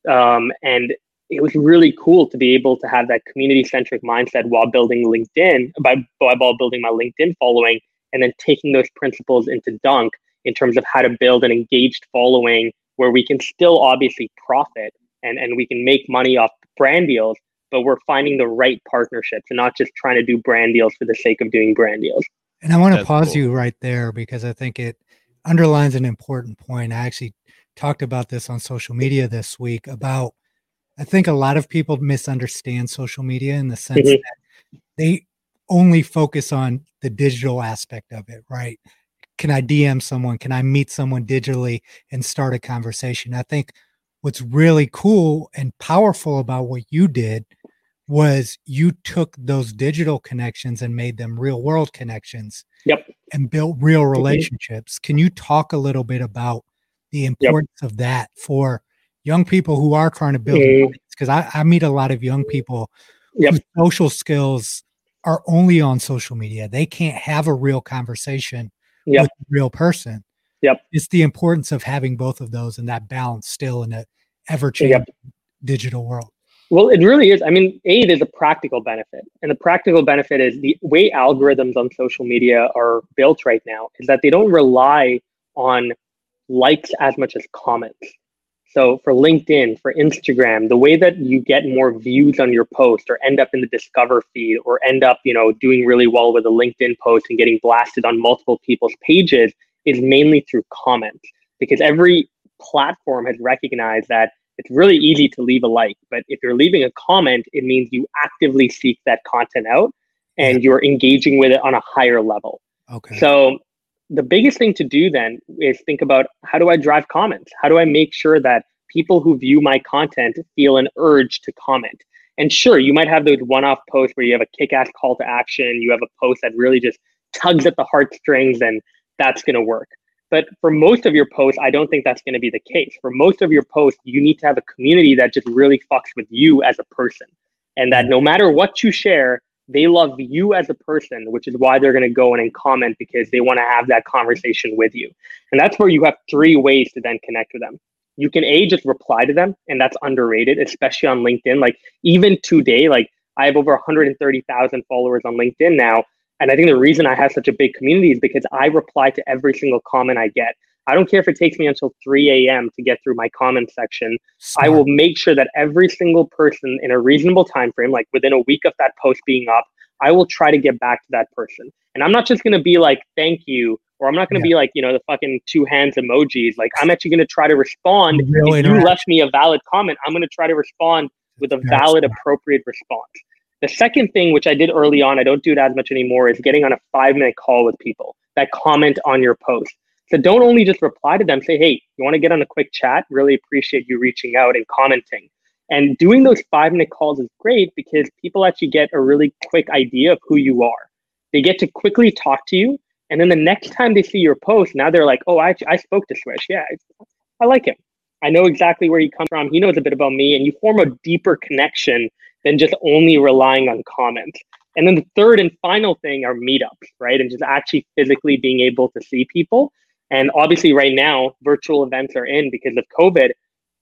um, and it was really cool to be able to have that community centric mindset while building LinkedIn, by, by while building my LinkedIn following, and then taking those principles into Dunk in terms of how to build an engaged following where we can still obviously profit and, and we can make money off brand deals, but we're finding the right partnerships and not just trying to do brand deals for the sake of doing brand deals.
And I want to pause
cool.
you right there because I think it underlines an important point. I actually talked about this on social media this week about I think a lot of people misunderstand social media in the sense
Mhm.
that they only focus on the digital aspect of it, right? Can I DM someone? Can I meet someone digitally and start a conversation? I think what's really cool and powerful about what you did was you took those digital connections and made them real world connections
Yep.
and built real relationships. Can you talk a little bit about the importance of that for young people who are trying to build?
Mm.
Because I, I meet a lot of young people
Yep.
whose social skills are only on social media. They can't have a real conversation
Yep.
with real person.
Yep.
It's the importance of having both of those and that balance still in a ever changing
Yep.
digital world.
Well, it really is. I mean, A, there's a practical benefit. And the practical benefit is the way algorithms on social media are built right now is that they don't rely on likes as much as comments. So for LinkedIn, for Instagram, the way that you get more views on your post or end up in the discover feed or end up, you know, doing really well with a LinkedIn post and getting blasted on multiple people's pages is mainly through comments because every platform has recognized that it's really easy to leave a like, but if you're leaving a comment, it means you actively seek that content out and you're engaging with it on a higher level.
Okay.
So the biggest thing to do then is think about how do I drive comments? How do I make sure that people who view my content feel an urge to comment? And sure, you might have those one-off posts where you have a kick-ass call to action, you have a post that really just tugs at the heartstrings and that's going to work. But for most of your posts, I don't think that's going to be the case. For most of your posts, you need to have a community that just really fucks with you as a person. And that no matter what you share, they love you as a person, which is why they're going to go in and comment because they want to have that conversation with you. And that's where you have three ways to then connect with them. You can A, just reply to them, and that's underrated, especially on LinkedIn. Like even today, like I have over 130,000 followers on LinkedIn now. And I think the reason I have such a big community is because I reply to every single comment I get. I don't care if it takes me until 3 a.m. to get through my comment section. I will make sure that every single person in a reasonable time frame, like within a week of that post being up, I will try to get back to that person. And I'm not just going to be like, thank you, or I'm not going to yeah. be like, you know, the fucking two hands emojis. Like, I'm actually going to try to respond. Really If you left me a valid comment, I'm going to try to respond with a valid, appropriate response. The second thing, which I did early on, I don't do it as much anymore, is getting on a five minute call with people that comment on your post. So don't only just reply to them, say, hey, you want to get on a quick chat? Really appreciate you reaching out and commenting. And doing those five minute calls is great because people actually get a really quick idea of who you are. They get to quickly talk to you. And then the next time they see your post, now they're like, oh, I, I spoke to Swish. Yeah, I like him. I know exactly where he comes from. He knows a bit about me. And you form a deeper connection than just only relying on comments. And then the third and final thing are meetups, right? And just actually physically being able to see people. And obviously, right now, virtual events are in because of COVID.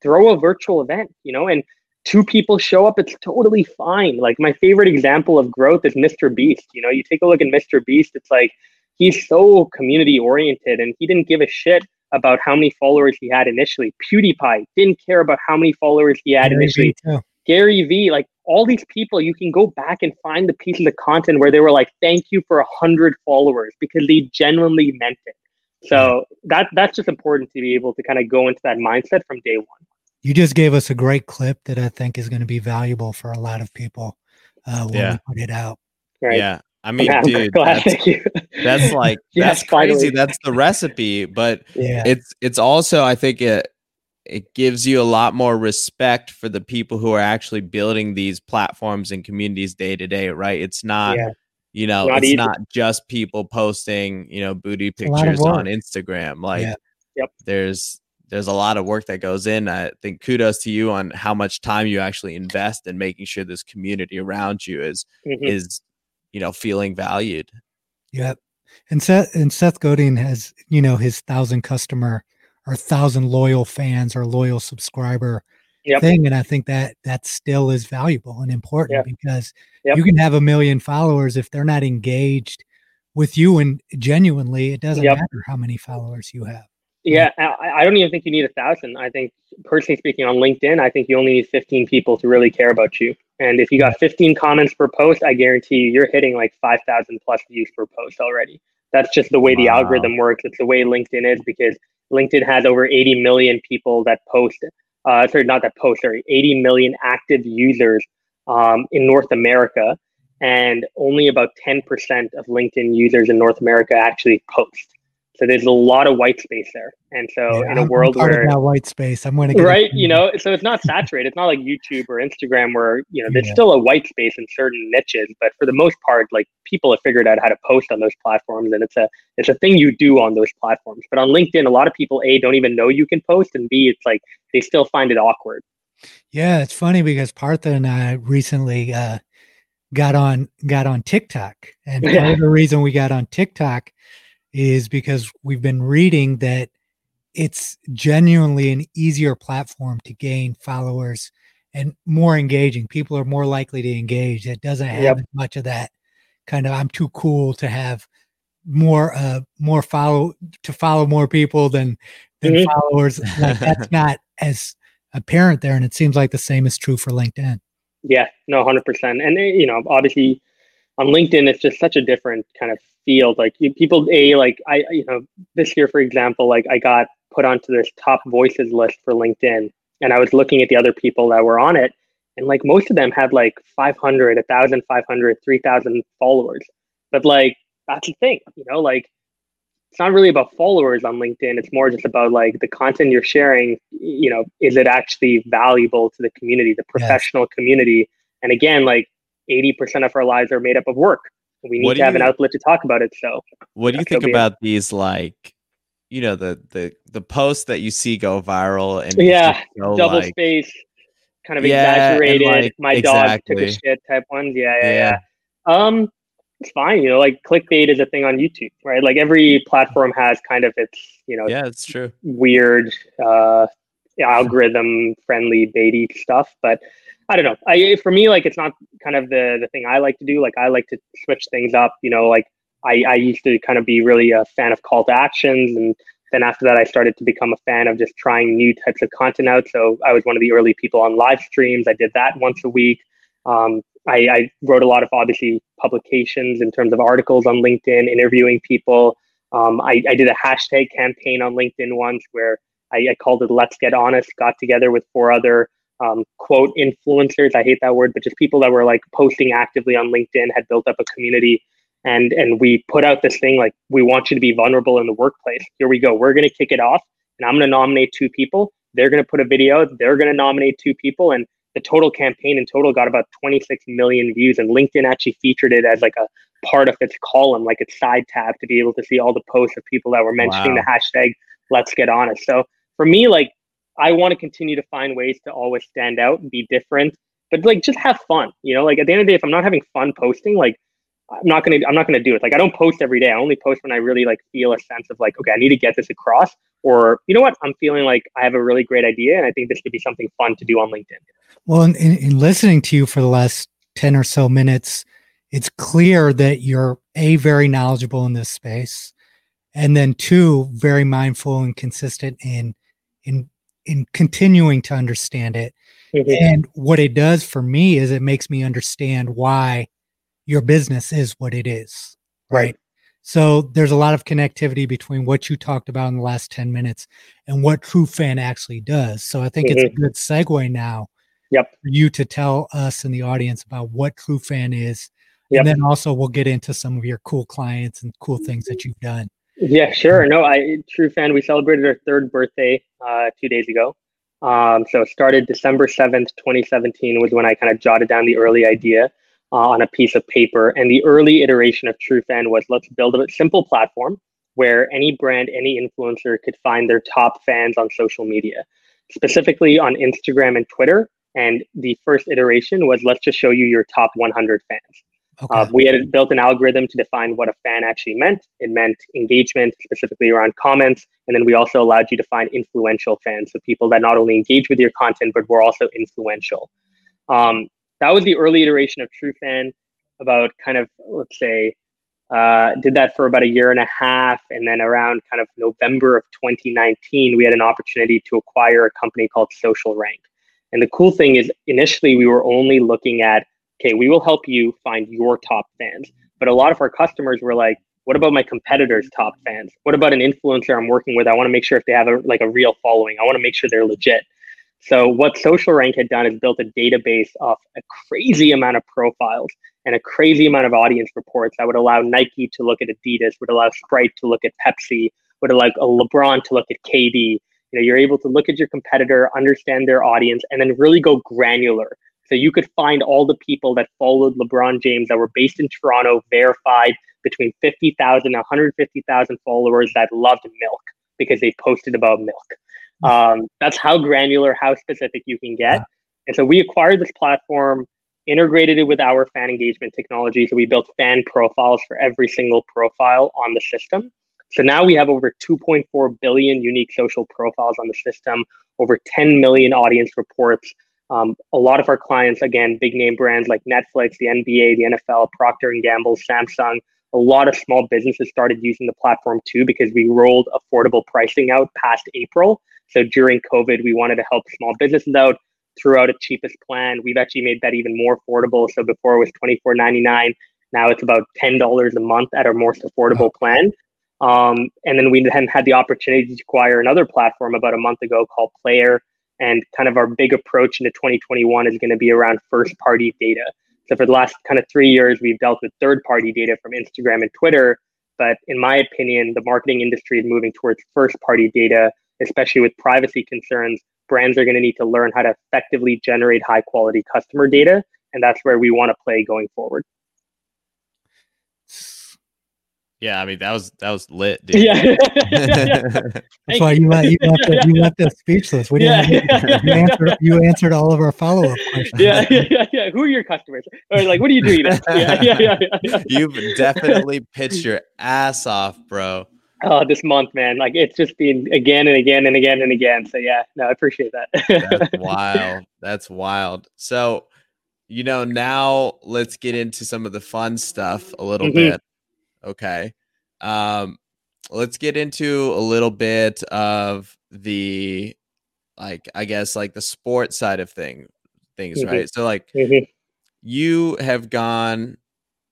Throw a virtual event, you know, and two people show up, it's totally fine. Like my favorite example of growth is Mr. Beast. You know, you take a look at Mr. Beast, it's like he's so community oriented and he didn't give a shit about how many followers he had initially. PewDiePie didn't care about how many followers he had Gary initially. V Gary Vee, like all these people, you can go back and find the pieces of content where they were like, "Thank you for a hundred followers," because they genuinely meant it. So that that's just important to be able to kind of go into that mindset from day one.
You just gave us a great clip that I think is going to be valuable for a lot of people uh, when yeah. we put it out.
Right. Yeah. I mean, dude, that's, that's, like yes, that's crazy. Finally. That's the recipe, but yeah. it's it's also I think it it gives you a lot more respect for the people who are actually building these platforms and communities day to day, right? It's not yeah. You know, not it's easy. not just people posting, you know, booty pictures on Instagram. Like yeah.
yep.
there's there's a lot of work that goes in. I think kudos to you on how much time you actually invest in making sure this community around you is mm-hmm. is you know feeling valued.
Yep. And Seth and Seth Godin has you know his thousand customer or thousand loyal fans or loyal subscriber yep. thing, and I think that that still is valuable and important yep. because yep. you can have a million followers if they're not engaged with you and genuinely, it doesn't matter how many followers you have.
Yeah, I, I, don't even think you need a thousand. I think, personally speaking, on LinkedIn, I think you only need 15 people to really care about you. And if you got 15 comments per post, I guarantee you, you're hitting like 5,000 plus views per post already. That's just the way wow. the algorithm works. It's the way LinkedIn is because LinkedIn has over 80 million people that post. Uh, sorry, not that post. Sorry, 80 million active users um, in North America, and only about 10% of LinkedIn users in North America actually post. So there's a lot of white space there. And so yeah, in a world where
that white space, I'm going to get
right, you know, so it's not saturated. It's not like YouTube or Instagram where you know there's yeah. still a white space in certain niches, but for the most part, like people have figured out how to post on those platforms, and it's a it's a thing you do on those platforms. But on LinkedIn, a lot of people a don't even know you can post, and b it's like they still find it awkward.
Yeah, it's funny because Partha and I recently uh, got on got on TikTok, and part of the reason we got on TikTok is because we've been reading that it's genuinely an easier platform to gain followers and more engaging. People are more likely to engage. It doesn't have yep. much of that kind of I'm too cool to have more uh more follow to follow more people than than mm-hmm. followers. Like that's not as apparent there. And it seems like the same is true for LinkedIn.
Yeah, no, hundred percent. And eh, you know, obviously on LinkedIn, it's just such a different kind of field. Like people, a like I, you know, this year, for example, like I got put onto this top voices list for LinkedIn, and I was looking at the other people that were on it, and like most of them had like 500, 1,500, 3,000 followers. But like that's the thing, you know, like it's not really about followers on LinkedIn. It's more just about like the content you're sharing. You know, is it actually valuable to the community, the professional yes. community? And again, like 80% of our lives are made up of work we need to have you, an outlet to talk about it. So,
what do you think about these like, you know, the the the posts that you see go viral and
yeah, double like, space, kind of yeah, exaggerated. Like, my exactly. dog took a shit type ones. Yeah, yeah, yeah, yeah. Um, it's fine. You know, like clickbait is a thing on YouTube, right? Like every platform has kind of its, you know,
yeah, it's true.
Weird, uh, algorithm friendly baity stuff, but I don't know. I for me, like it's not kind of the the thing I like to do. Like I like to switch things up. You know, like I I used to kind of be really a fan of call to actions, and then after that, I started to become a fan of just trying new types of content out. So I was one of the early people on live streams. I did that once a week. Um, I, I, wrote a lot of obviously publications in terms of articles on LinkedIn, interviewing people. Um, I, I, did a hashtag campaign on LinkedIn once where I, I, called it "Let's Get Honest." Got together with four other um, quote influencers. I hate that word, but just people that were like posting actively on LinkedIn, had built up a community, and and we put out this thing like, "We want you to be vulnerable in the workplace." Here we go. We're going to kick it off, and I'm going to nominate two people. They're going to put a video. They're going to nominate two people, and the total campaign in total got about 26 million views. And LinkedIn actually featured it as like a part of its column, like its side tab, to be able to see all the posts of people that were mentioning wow. the hashtag Let's Get Honest. So for me, like I want to continue to find ways to always stand out and be different, but like just have fun. You know, like at the end of the day, if I'm not having fun posting, like I'm not gonna I'm not gonna do it. Like I don't post every day. I only post when I really like feel a sense of like, okay, I need to get this across. Or you know what? I'm feeling like I have a really great idea and I think this could be something fun to do on LinkedIn.
Well, in, in listening to you for the last 10 or so minutes, it's clear that you're a very knowledgeable in this space and then two very mindful and consistent in in in continuing to understand it mm-hmm. and what it does for me is it makes me understand why your business is what it is right, right. so there's a lot of connectivity between what you talked about in the last 10 minutes and what Trufan actually does so i think mm-hmm. it's a mm-hmm. good segue now
yep
for you to tell us in the audience about what Trufan is yep. and then also we'll get into some of your cool clients and cool things that you've done
yeah, sure. No, I Trufan, We celebrated our third birthday uh, two days ago. Um, so it started December seventh, twenty seventeen, was when I kind of jotted down the early idea uh, on a piece of paper. And the early iteration of Trufan was let's build a simple platform where any brand, any influencer could find their top fans on social media, specifically on Instagram and Twitter. And the first iteration was let's just show you your top 100 fans. Okay. Uh, we had built an algorithm to define what a fan actually meant. It meant engagement, specifically around comments. And then we also allowed you to find influential fans, so people that not only engage with your content, but were also influential. Um, that was the early iteration of Trufan, about kind of, let's say, uh, did that for about a year and a half. And then around kind of November of 2019, we had an opportunity to acquire a company called SocialRank. And the cool thing is, initially, we were only looking at okay, we will help you find your top fans. But a lot of our customers were like, what about my competitors' top fans? What about an influencer I'm working with? I want to make sure if they have a, like a real following, I want to make sure they're legit. So what SocialRank had done is built a database of a crazy amount of profiles and a crazy amount of audience reports that would allow Nike to look at Adidas, would allow Sprite to look at Pepsi, would allow a LeBron to look at KD. You know, you're able to look at your competitor, understand their audience, and then really go granular so you could find all the people that followed LeBron James that were based in Toronto, verified between 50,000 and 150,000 followers that loved milk because they posted about milk. Um, that's how granular, how specific you can get. And so we acquired this platform, integrated it with our fan engagement technology. So we built fan profiles for every single profile on the system. So now we have over 2.4 billion unique social profiles on the system, over 10 million audience reports, um, a lot of our clients, again, big name brands like Netflix, the NBA, the NFL, Procter and Gamble, Samsung. A lot of small businesses started using the platform too because we rolled affordable pricing out past April. So during COVID, we wanted to help small businesses out throughout a cheapest plan. We've actually made that even more affordable. So before it was twenty four ninety nine. Now it's about ten dollars a month at our most affordable plan. Um, and then we then had the opportunity to acquire another platform about a month ago called Player and kind of our big approach into 2021 is going to be around first party data. So for the last kind of three years, we've dealt with third party data from Instagram and Twitter. But in my opinion, the marketing industry is moving towards first party data, especially with privacy concerns. Brands are going to need to learn how to effectively generate high quality customer data. And that's where we want to play going forward.
Yeah, I mean that was that was lit, dude.
Yeah,
that's why you, you left us, you left us speechless. We didn't yeah. you, answered you answered all of our follow up questions.
Yeah, yeah, yeah, yeah. Who are your customers? Or like, what are you doing? Yeah, yeah, yeah,
yeah, You've definitely pitched your ass off, bro.
Oh, this month, man! Like it's just been again and again and again and again. So yeah, no, I appreciate that.
That's wild. That's wild. So, you know, now let's get into some of the fun stuff a little mm-hmm. bit. Okay. Um, let's get into a little bit of the like I guess like the sport side of thing things, mm-hmm. right? So like mm-hmm. you have gone,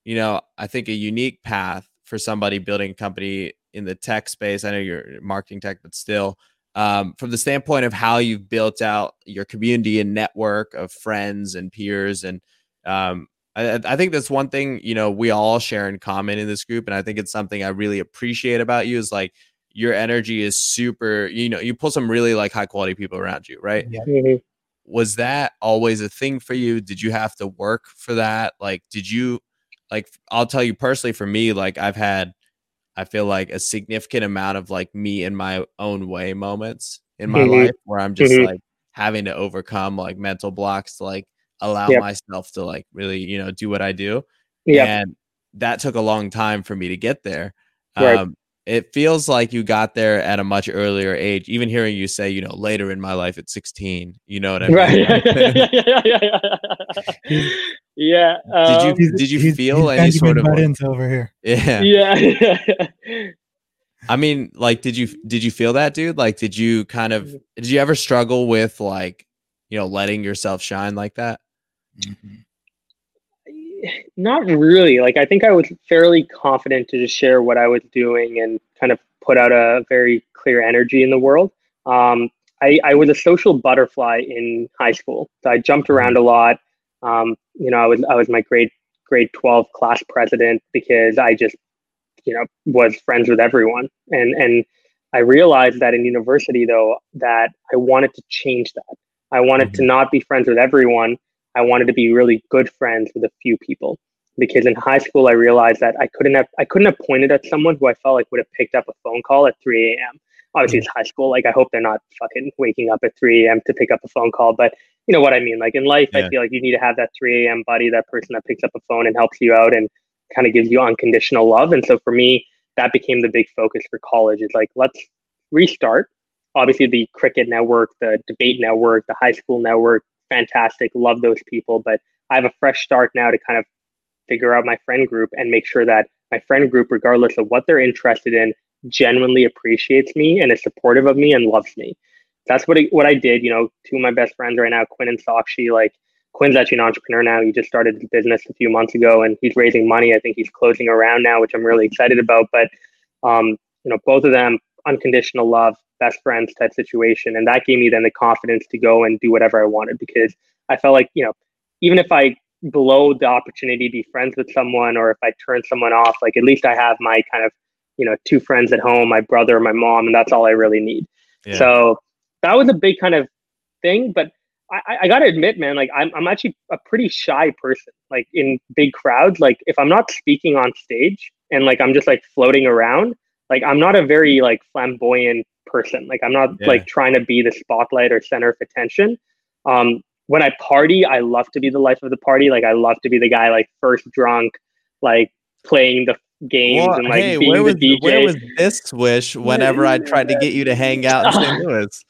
you know, I think a unique path for somebody building a company in the tech space. I know you're marketing tech, but still, um, from the standpoint of how you've built out your community and network of friends and peers, and um, I, I think that's one thing you know we all share in common in this group, and I think it's something I really appreciate about you is like your energy is super. You know, you pull some really like high quality people around you, right?
Yeah.
Was that always a thing for you did you have to work for that like did you like i'll tell you personally for me like i've had i feel like a significant amount of like me in my own way moments in my
Mhm.
life where i'm just
Mhm.
like having to overcome like mental blocks to like allow
Yep.
myself to like really you know do what i do
Yeah.
and that took a long time for me to get there
Right.
um it feels like you got there at a much earlier age even hearing you say you know later in my life at 16 you know what i mean
Right. yeah. yeah, yeah, yeah. yeah.
Did you-
um,
did you feel
he's
any
Benjamin
sort of, like-
over here?
yeah
yeah.
I mean, like, did you did you feel that, dude? Like, did you kind of
Mm-hmm.
did you ever struggle with like, you know, letting yourself shine like that?
Not really. Like I think I was fairly confident to just share what I was doing and kind of put out a very clear energy in the world. Um, I, I was a social butterfly in high school. So I jumped around a lot. Um, you know, I was I was my grade grade twelve class president because I just, you know, was friends with everyone. And and I realized that in university though that I wanted to change that. I wanted to not be friends with everyone. I wanted to be really good friends with a few people because in high school I realized that I couldn't have I couldn't have pointed at someone who I felt like would have picked up a phone call at 3 a.m. Obviously, mm. it's high school. Like I hope they're not fucking waking up at 3 a.m. to pick up a phone call, but you know what I mean. Like in life,
Yeah.
I feel like you need to have that 3 a.m. buddy, that person that picks up a phone and helps you out and kind of gives you unconditional love. And so for me, that became the big focus for college. Is like let's restart. Obviously, the cricket network, the debate network, the high school network, fantastic. Love those people, but I have a fresh start now to kind of figure out my friend group and make sure that my friend group, regardless of what they're interested in, genuinely appreciates me and is supportive of me and loves me. That's what I, what I did. You know, two of my best friends right now, Quinn and Sakshi. Like Quinn's actually an entrepreneur now. He just started his business a few months ago, and he's raising money. I think he's closing around now, which I'm really excited about. But um, you know, both of them unconditional love, best friends type situation, and that gave me then the confidence to go and do whatever I wanted because I felt like you know, even if I blow the opportunity to be friends with someone or if I turn someone off, like at least I have my kind of, you know, two friends at home, my brother, my mom, and that's all I really need.
Yeah.
So that was a big kind of thing. But I, I- I gotta admit, man, like I'm I'm actually a pretty shy person. Like in big crowds, like if I'm not speaking on stage and like I'm just like floating around, like I'm not a very like flamboyant person. Like I'm not
Yeah.
like trying to be the spotlight or center of attention. Um, when I party, I love to be the life of the party. Like I love to be the guy like first drunk, like playing the games
Well,
and like
hey,
being
where was
the DJ.
where was this swish whenever I tried to get you to hang out in St. Louis?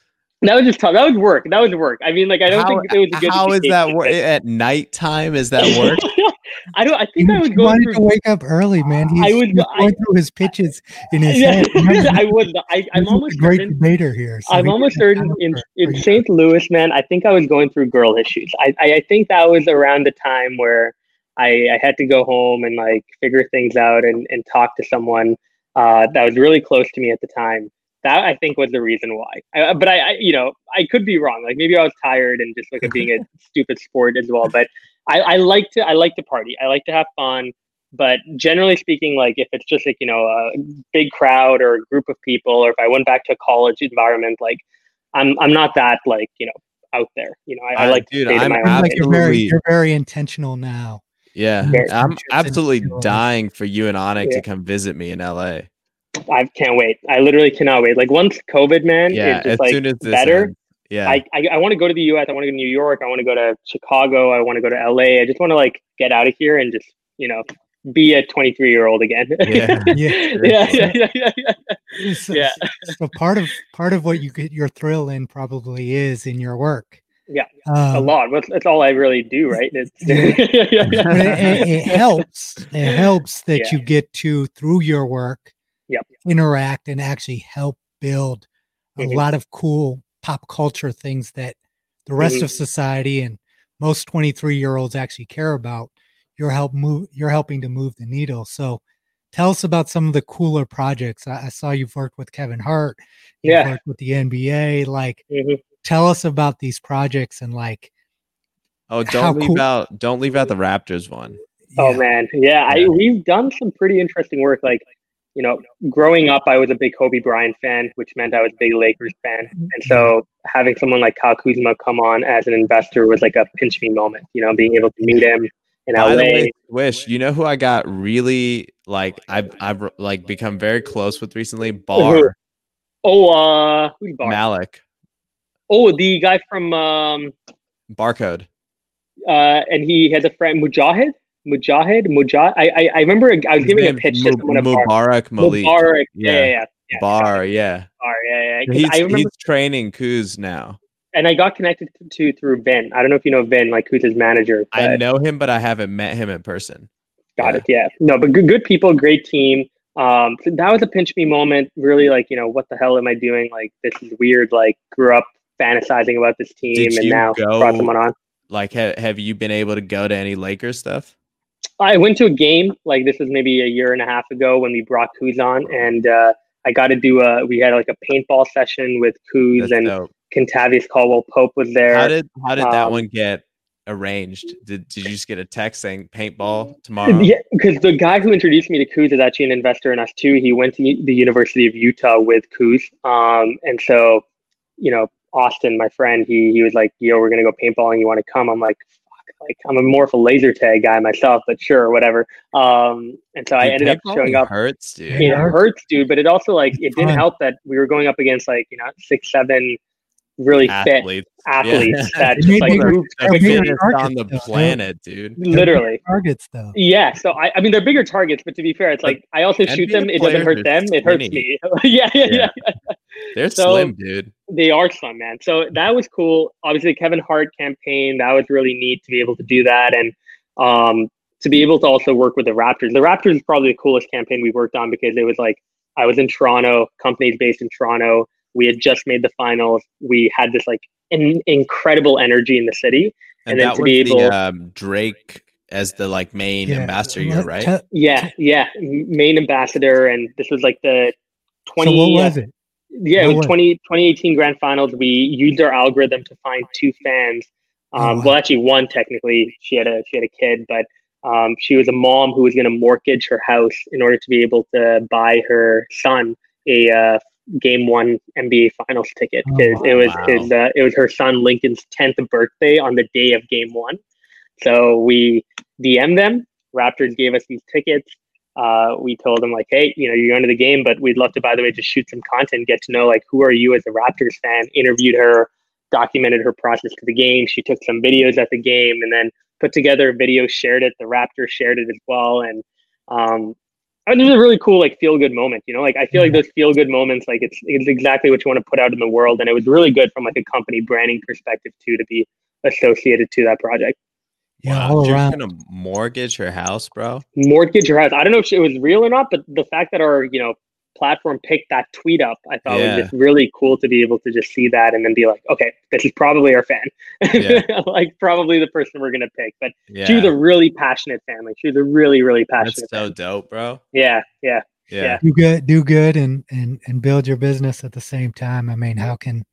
that was just tough. That was work. That was work. I mean, like I don't
how,
think it was a good.
how is that work
but-
at nighttime? Is that work?
I don't. I
He,
think I was
he
going
wanted
through.
to wake up early, man. He's,
I was-
he was
I-
going through his pitches in his
Yeah,
head.
I was. I, I'm
is
almost
a great
certain.
debater here. so
I'm
he
almost certain in, in. St. Louis, man. I think I was going through girl issues. I, I, I think that was around the time where I, I had to go home and like figure things out and, and talk to someone uh, that was really close to me at the time. That I think was the reason why. I, but I, I, you know, I could be wrong. Like maybe I was tired and just like being a stupid sport as well. But I, I like to I like to party. I like to have fun. But generally speaking, like if it's just like you know a big crowd or a group of people, or if I went back to a college environment, like I'm I'm not that like you know out there. You know, I, I
I-
like
dude,
to stay to
I'm
my
Seems
own
like you're very, you're very intentional now.
Yeah,
Very
I'm absolutely dying for you and Onyx
Yeah.
to come visit me in LA.
I can't wait. I literally cannot wait. Like once COVID, man,
Yeah,
it's
as
like
soon as this
better.
ends. Yeah,
I, I, I want to go to the U.S. I want to go to New York. I want to go to Chicago. I want to go to L.A. I just want to like get out of here and just you know be a 23 year old again.
Yeah.
Yeah.
yeah, yeah, yeah, yeah, yeah.
So,
Yeah.
so part of part of what you get your thrill in probably is in your work.
Yeah,
Um,
a lot. That's, that's all I really do, right? It's,
Yeah.
yeah, yeah,
but it, it- it helps. It helps that
Yeah.
you get to through your work,
Yep.
interact and actually help build a
Mhm.
lot of cool pop culture things that the rest
Mhm.
of society and most 23 year olds actually care about. You're help move. You're helping to move the needle. So, tell us about some of the cooler projects. I, I saw you've worked with Kevin Hart.
Yeah.
Worked with the NBA. Like,
mm-hmm.
tell us about these projects and like.
Oh, don't leave cool. out. Don't leave out the Raptors one.
Oh man, yeah, yeah. I we've done some pretty interesting work. Like, you know, growing up, I was a big Kobe Bryant fan, which meant I was a big Lakers fan. Mm-hmm. And so having someone like Kyle Kuzma come on as an investor was like a pinch me moment. You know, being able to meet him in By LA. Way,
Wish, you know who I got really like? I've I've like become very close with recently. Bar.
Oh, uh, who's Bar?
Malik.
Oh, the guy from um,
Barcode.
Uh, and he has a friend Mujahid. Mujahid, Mujahid. I, I, I remember I was giving a pitch to someone
Mubarak Malik.
Mubarak, yeah, yeah, yeah,
yeah. Bar, yeah.
Bar, yeah, yeah.
He's,
I remember,
he's training Kuz now.
And I got connected to, to through Vin. I don't know if you know Vin, like Kuz's manager.
I know him, but I haven't met him in person.
Got yeah. it. Yeah. No, but good, good people, great team. Um, that was a pinch me moment. Really, like you know, what the hell am I doing? Like this is weird. Like grew up fantasizing about this team, Did and now go, brought someone on.
Like, ha- have you been able to go to any Lakers stuff?
I went to a game like this was maybe a year and a half ago when we brought Kuz on, and uh, I got to do a. We had like a paintball session with Kuz That's and dope. Kentavious Caldwell Pope was there.
How did how did um, that one get arranged? Did did you just get a text saying paintball tomorrow?
Yeah, because the guy who introduced me to Kuz is actually an investor in us too. He went to the University of Utah with Kuz, um, and so you know Austin, my friend, he he was like, "Yo, we're gonna go paintballing. You want to come?" I'm like, like I'm a more of a laser tag guy myself, but sure, whatever. Um, and so dude, I ended up showing up.
Hurts, dude.
It hurts, dude. But it also like it didn't help that we were going up against like you know six, seven really athletes. fit athletes yeah. that just like moved
on the though. planet, dude.
Literally
targets though.
Yeah, so I, I mean they're bigger targets, but to be fair, it's like, like I also shoot them. It doesn't hurt them. It hurts me. yeah, yeah, yeah, yeah.
They're so, slim, dude.
They are slim, man. So that was cool. Obviously, Kevin Hart campaign that was really neat to be able to do that, and um, to be able to also work with the Raptors. The Raptors is probably the coolest campaign we worked on because it was like I was in Toronto, companies based in Toronto. We had just made the finals. We had this like in, incredible energy in the city,
and, and then to be able the, um, Drake as the like main yeah. ambassador, right?
Yeah, yeah, main ambassador, and this was like the twenty.
So what was it?
Yeah, it was 20, 2018 grand finals. We used our algorithm to find two fans. Oh, um, oh, wow. Well, actually, one technically. She had a she had a kid, but um, she was a mom who was going to mortgage her house in order to be able to buy her son a uh, game one NBA Finals ticket because oh, it was wow. his uh, it was her son Lincoln's tenth birthday on the day of Game One. So we DM them. Raptors gave us these tickets uh, we told them like, hey, you know, you're going to the game, but we'd love to, by the way, just shoot some content, get to know like who are you as a Raptors fan. Interviewed her, documented her process to the game. She took some videos at the game, and then put together a video, shared it. The Raptors shared it as well, and um, I mean, it was a really cool like feel good moment. You know, like I feel like those feel good moments, like it's it's exactly what you want to put out in the world, and it was really good from like a company branding perspective too to be associated to that project.
Yeah, wow, all around. Gonna mortgage her house, bro.
Mortgage her house. I don't know if it was real or not, but the fact that our you know platform picked that tweet up, I thought yeah. was just really cool to be able to just see that and then be like, okay, this is probably our fan, yeah. like probably the person we're gonna pick. But yeah. she was a really passionate fan. Like she was a really, really passionate.
That's so
fan.
dope, bro.
Yeah, yeah, yeah.
Do good, do good, and and and build your business at the same time. I mean, how can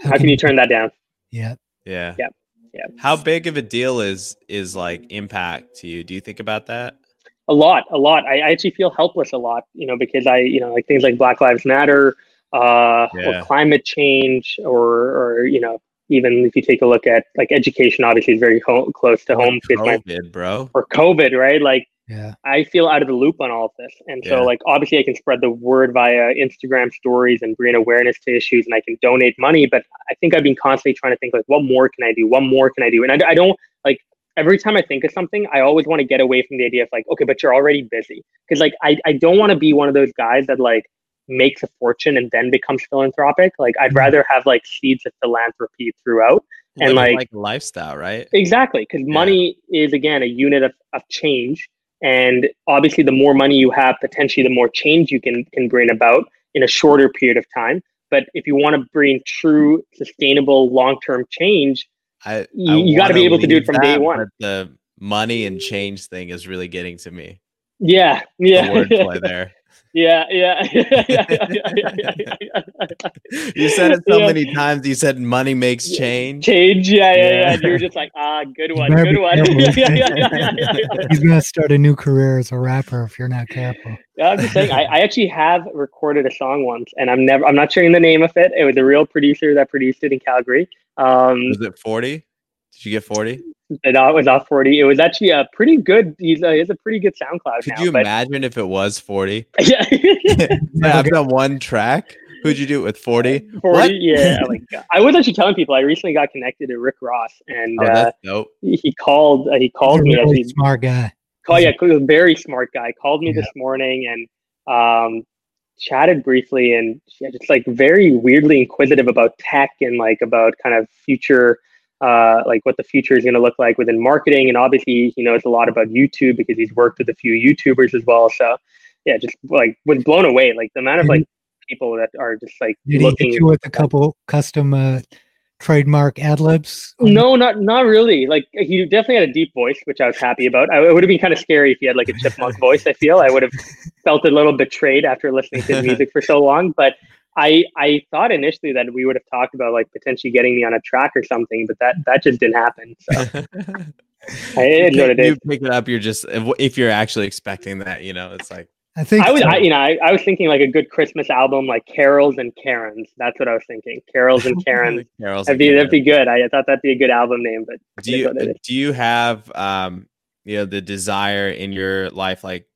how, how can, can you turn that down?
Yeah.
Yeah.
Yeah yeah.
How big of a deal is is like impact to you? Do you think about that?
A lot, a lot. I, I actually feel helpless a lot, you know, because I, you know, like things like Black Lives Matter, uh, yeah. or climate change, or or you know, even if you take a look at like education, obviously is very ho- close to or home.
COVID, my, bro.
Or COVID, right? Like
yeah.
I feel out of the loop on all of this. And so, yeah. like, obviously, I can spread the word via Instagram stories and bring awareness to issues and I can donate money. But I think I've been constantly trying to think, like, what more can I do? What more can I do? And I, I don't like every time I think of something, I always want to get away from the idea of like, okay, but you're already busy. Cause like, I, I don't want to be one of those guys that like makes a fortune and then becomes philanthropic. Like, I'd mm-hmm. rather have like seeds of philanthropy throughout. and like, like
lifestyle, right?
Exactly. Cause yeah. money is again a unit of, of change and obviously, the more money you have, potentially the more change you can can bring about in a shorter period of time. But if you want to bring true, sustainable, long term change,
I
You- you gotta be able to do it
leave
from day one.
The money and change thing is really getting to me.
Yeah, yeah,
wordplay there.
yeah, yeah.
You said it so
Yeah.
many times. You said money makes change.
Change, yeah, yeah, yeah.
Yeah.
And You're just like, ah, good one, good one. yeah, yeah, yeah, yeah, yeah, yeah.
He's gonna start a new career as a rapper if you're not careful.
Yeah, I'm just saying, I, I actually have recorded a song once, and I'm never, I'm not sharing the name of it. It was a real producer that produced it in Calgary. Um,
Was it 40? Did you get 40?
it uh, was off 40. It was actually a pretty good. He's a, he has a pretty good SoundCloud
Could
now.
you
but,
imagine if it was 40?
yeah,
Yeah, I've done one track. Who'd you do it with 40?
40.
What?
Yeah, like I was actually telling people I recently got connected to Rick Ross, and
Oh,
uh,
that's
he he called. Uh, he
He's
called
a
me.
really
Actually,
smart guy.
call yeah, a very smart guy. Called me
Yeah.
this morning and um, chatted briefly, and just like very weirdly inquisitive about tech and like about kind of future, uh, like what the future is going to look like within marketing. And obviously, he knows a lot about YouTube because he's worked with a few YouTubers as well. So yeah, just like was blown away. Like the amount of like people that are just like
Did he
looking.
hit you with a couple custom uh, trademark ad libs?
No, not not really. Like he definitely had a deep voice, which I was happy about. I, it would have been kind of scary if he had like a chipmunk voice. I feel I would have felt a little betrayed after listening to his music for so long. But I I thought initially that we would have talked about like potentially getting me on a track or something, but that that just didn't happen. So I
you,
it is what
pick,
it
you pick it up. You're just if, if you're actually expecting that, you know, it's like
I think
I was,
so.
I, you know, I, I was thinking like a good Christmas album, like Carols and Karens. That's what I was thinking. Carols and Karens.
Carol's
That'd be that'd be good. I thought that'd be a good album name, but
do you
what it is.
do you have um you know the desire in your life like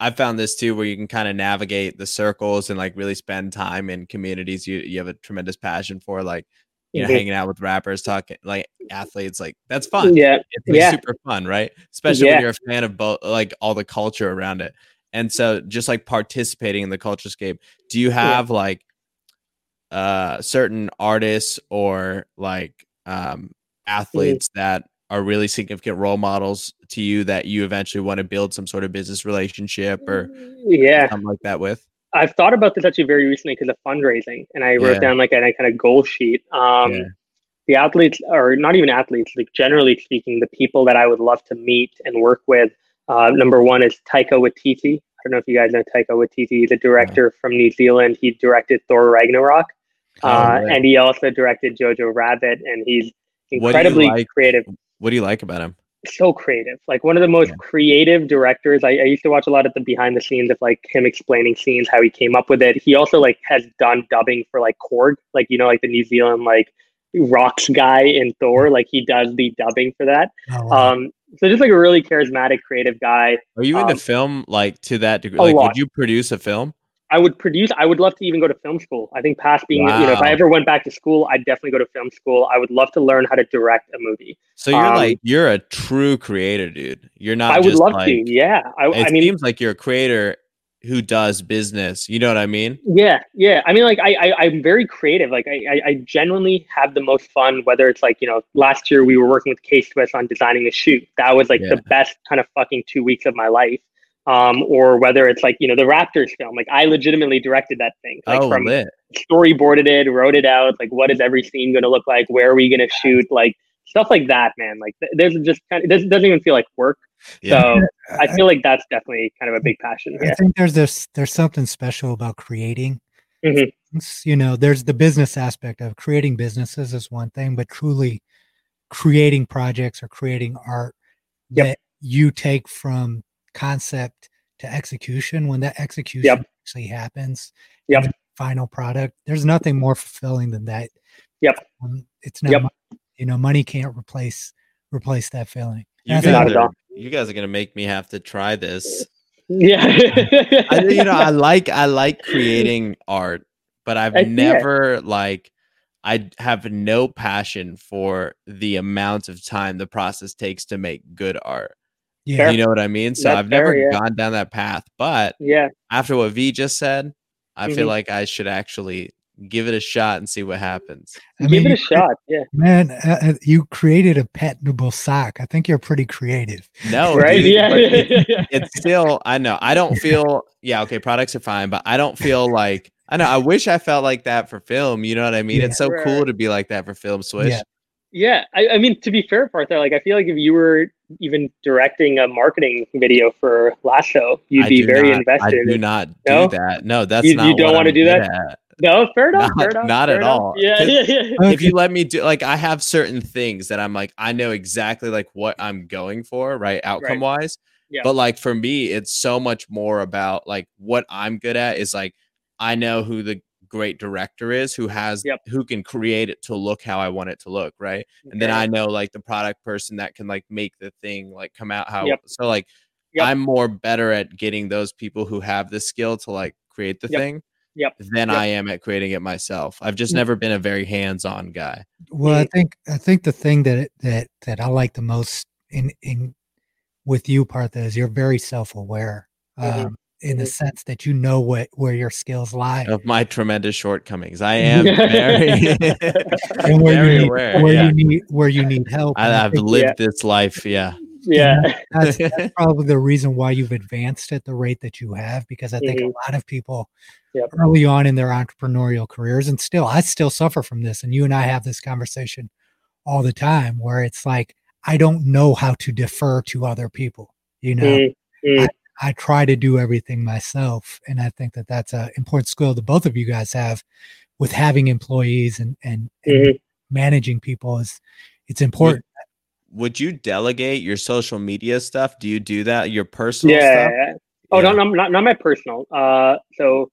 I've found this too where you can kind of navigate the circles and like really spend time in communities you you have a tremendous passion for like you know
Mhm.
hanging out with rappers talking like athletes like that's fun
Yeah,
it's like,
Yeah.
super fun right especially
Yeah.
when you're a fan of both like all the culture around it and so just like participating in the culture scape do you have like uh certain artists or like um athletes that are really significant role models to you that you eventually want to build some sort of business relationship or
yeah.
something like that with
I've thought about this actually very recently because of fundraising, and I wrote
Yeah.
down like a, a kind of goal sheet. Um,
Yeah.
The athletes, or not even athletes, like generally speaking, the people that I would love to meet and work with. Uh, number one is Taika Waititi. I don't know if you guys know Taika Waititi. He's a director from New Zealand. He directed Thor Ragnarok,
Oh,
uh,
right.
and he also directed Jojo Rabbit. And he's
What
incredibly
like?
creative
what do you like about him
so creative like one of the most
Yeah.
creative directors I, I used to watch a lot of the behind the scenes of like him explaining scenes how he came up with it he also like has done dubbing for like korg like you know like the new zealand like rocks guy in thor like he does the dubbing for that.
Oh, wow.
um so just like a really charismatic creative guy.
Are you into
Um,
film like to that degree? Like would you produce a film?
I would produce i would love to even go to film school. I think past being you know if i ever went back to school i'd definitely go to film school. I would love to learn how to direct a movie.
So you're
Um,
like you're a true creator dude. You're not
i would
just
love
like,
to yeah. I,
it
I mean it
seems like you're a creator who does business you know what i mean
Yeah, yeah. I mean, like, I, I I'm very creative. Like, I, I, I genuinely have the most fun. Whether it's like, you know, last year we were working with K Swiss on designing a shoot. That was like
Yeah.
the best kind of fucking two weeks of my life. Um, or whether it's like, you know, the Raptors film. Like, I legitimately directed that thing. Like,
oh
from
lit
storyboarded it, wrote it out. Like, what is every scene going to look like? Where are we going to shoot? Like stuff like that, man. Like, th- there's just kind of this doesn't even feel like work.
yeah
So I feel like that's definitely kind of a big passion.
I
Yeah.
think there's this there's something special about creating.
Mhm.
You know, there's the business aspect of creating businesses is one thing, but truly creating projects or creating art
Yep.
that you take from concept to execution. When that execution actually happens,
Yep.
in the final product, there's nothing more fulfilling than that.
Yep.
Um, it's not,
Yep.
Mon- you know, money can't replace replace that feeling.
you guys,
think
Not at
are, you guys are gonna make me have to try this
Yeah.
I, you know, I like I like creating art, but I've
Heck yeah.
never like I have no passion for the amount of time the process takes to make good art.
yeah,
Fair.
You know what I mean? So
That's
I've never
fair, yeah.
gone down that path. But
yeah.
after what V just said, I feel
Mhm.
like I should actually give it a shot and see what happens.
I
Give
mean,
it a shot. Yeah.
Man, uh, uh, you created a patentable sock. I think you're pretty creative.
No,
right.
dude,
Yeah.
but it-
yeah.
it's still I know I don't feel yeah okay products are fine but I don't feel like I know I wish I felt like that for film you know what I mean
Yeah.
it's so
Right.
cool to be like that for film Swish
Yeah.
Yeah, I, I mean, to be fair, Partha, like I feel like if you were even directing a marketing video for Lasso, you'd
I
be very
not-
invested.
I do
in-
not
No?
do that. No, that's
You-
not.
you don't
what
wanna
I'm
do that?
at.
No, fair enough.
Not-
fair enough.
not
fair
at
enough.
all.
Yeah, yeah, yeah.
if you let me do like I have certain things that I'm like I know exactly like what I'm going for, right? Outcome wise.
Yeah.
But like for me, it's so much more about like what I'm good at is like I know who the great director is who has
Yep.
who can create it to look how I want it to look, right? And then I know like the product person that can like make the thing like come out how
Yep.
so like
Yep.
I'm more better at getting those people who have the skill to like create the thing
Yep.
than
Yep.
I am at creating it myself. I've just never been a very hands-on guy.
Well, I think I think the thing that that that I like the most in in with you, Partha, is you're very self aware.
Mhm.
Um, in the
Mhm.
sense that you know what where your skills lie
of my tremendous shortcomings. I am very,
and where
very
you need
aware.
where
yeah.
you need where you need help.
I,
And I
I've
think
lived this life. Yeah.
Yeah.
that's, that's probably the reason why you've advanced at the rate that you have because i think
Mhm.
a lot of people
Yep.
early on in their entrepreneurial careers and still i still suffer from this and you and i have this conversation all the time where it's like i don't know how to defer to other people you know
Mm, mm.
i try to do everything myself and i think that that's an important skill that both of you guys have with having employees and and, and
Mhm.
managing people is it's important
Would you delegate your social media stuff? Do you do that? Your personal
yeah.
stuff?
Oh
Yeah.
no, no, not not my personal. Uh, so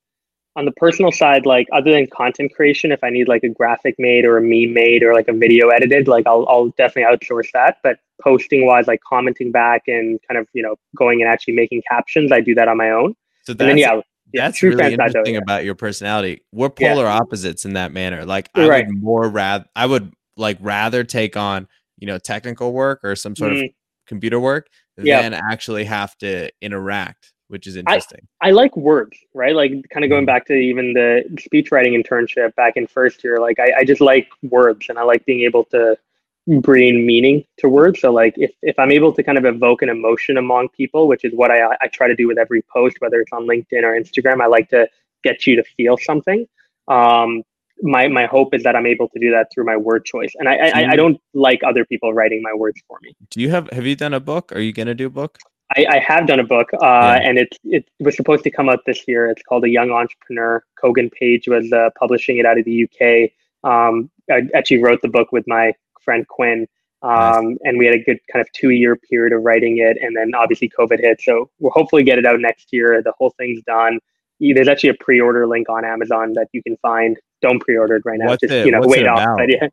on the personal side, like other than content creation, if I need like a graphic made or a meme made or like a video edited, like I'll I'll definitely outsource that. But posting wise, like commenting back and kind of you know going and actually making captions, I do that on my own.
So
And then
that's,
yeah, yeah,
that's
true
really
though,
interesting
yeah.
about your personality. We're
Yeah.
polar opposites in that manner. Like I
Right.
would more rather I would like rather take on, you know, technical work or some sort of
Mm.
computer work
Yeah.
than actually have to interact, which is interesting.
I like words, right? Like kind of going
Mhm.
back to even the speech writing internship back in first year. Like I, I just like words and I like being able to bring meaning to words. So like if, if I'm able to kind of evoke an emotion among people, which is what I, I try to do with every post, whether it's on LinkedIn or Instagram, I like to get you to feel something. Um, my, my hope is that I'm able to do that through my word choice. And I, I, I don't like other people writing my words for me.
Do you have have you done a book? Are you gonna do a book?
I, I have done a book, uh,
Yeah.
and it it was supposed to come out this year. It's called A Young Entrepreneur. Kogan Page was uh, publishing it out of the UK. Um, I actually wrote the book with my friend Quinn, um, and we had a good kind of two year period of writing it, and then obviously COVID hit. So we'll hopefully get it out next year. The whole thing's done. There's actually a pre-order link on Amazon that you can find. Don't pre-order it right now.
What's
Just
it-
you know,
what's
wait
it
off. But yeah,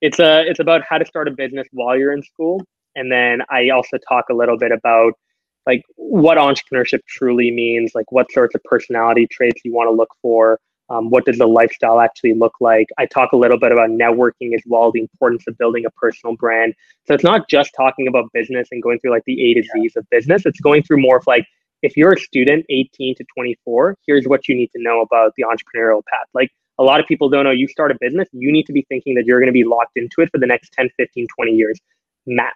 it's a it's about how to start a business while you're in school, and then I also talk a little bit about like what entrepreneurship truly means, like what sorts of personality traits you want to look for, um, what does the lifestyle actually look like. I talk a little bit about networking as well, the importance of building a personal brand. So it's not just talking about business and going through like the A to Z's of business. It's going through more of like if you're a student 18 to 24, here's what you need to know about the entrepreneurial path. Like a lot of people don't know you start a business, you need to be thinking that you're going to be locked into it for the next 10, 15, 20 years,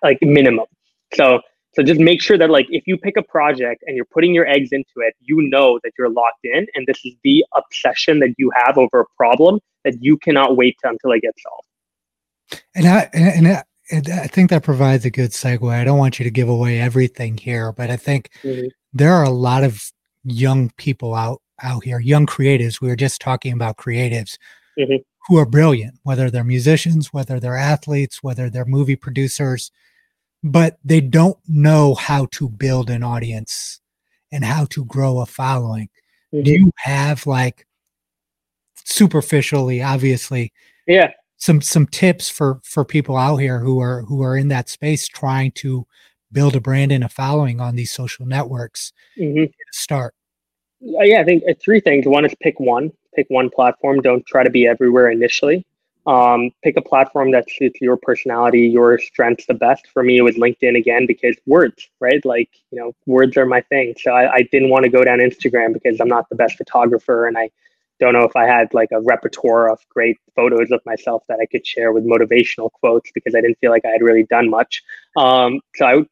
like minimum. So so just make sure that like if you pick a project and you're putting your eggs into it, you know that you're locked in and this is the obsession that you have over a problem that you cannot wait until it gets solved.
And I and I, and I think that provides a good segue. I don't want you to give away everything here, but I think
Mhm.
There are a lot of young people out out here, young creatives. We were just talking about creatives
Mhm.
who are brilliant, whether they're musicians, whether they're athletes, whether they're movie producers, but they don't know how to build an audience and how to grow a following. Do
Mhm.
you have like superficially, obviously,
Yeah.
some some tips for for people out here who are who are in that space trying to build a brand and a following on these social networks
hmm
to start
Uh, yeah, I think uh, three things. One is pick one, pick one platform. Don't try to be everywhere initially. Um, pick a platform that suits your personality, your strengths the best. For me, it was LinkedIn again because words, right? Like, you know, words are my thing. So I, I didn't want to go down Instagram because I'm not the best photographer and I don't know if I had like a repertoire of great photos of myself that I could share with motivational quotes because I didn't feel like I had really done much. Um, so I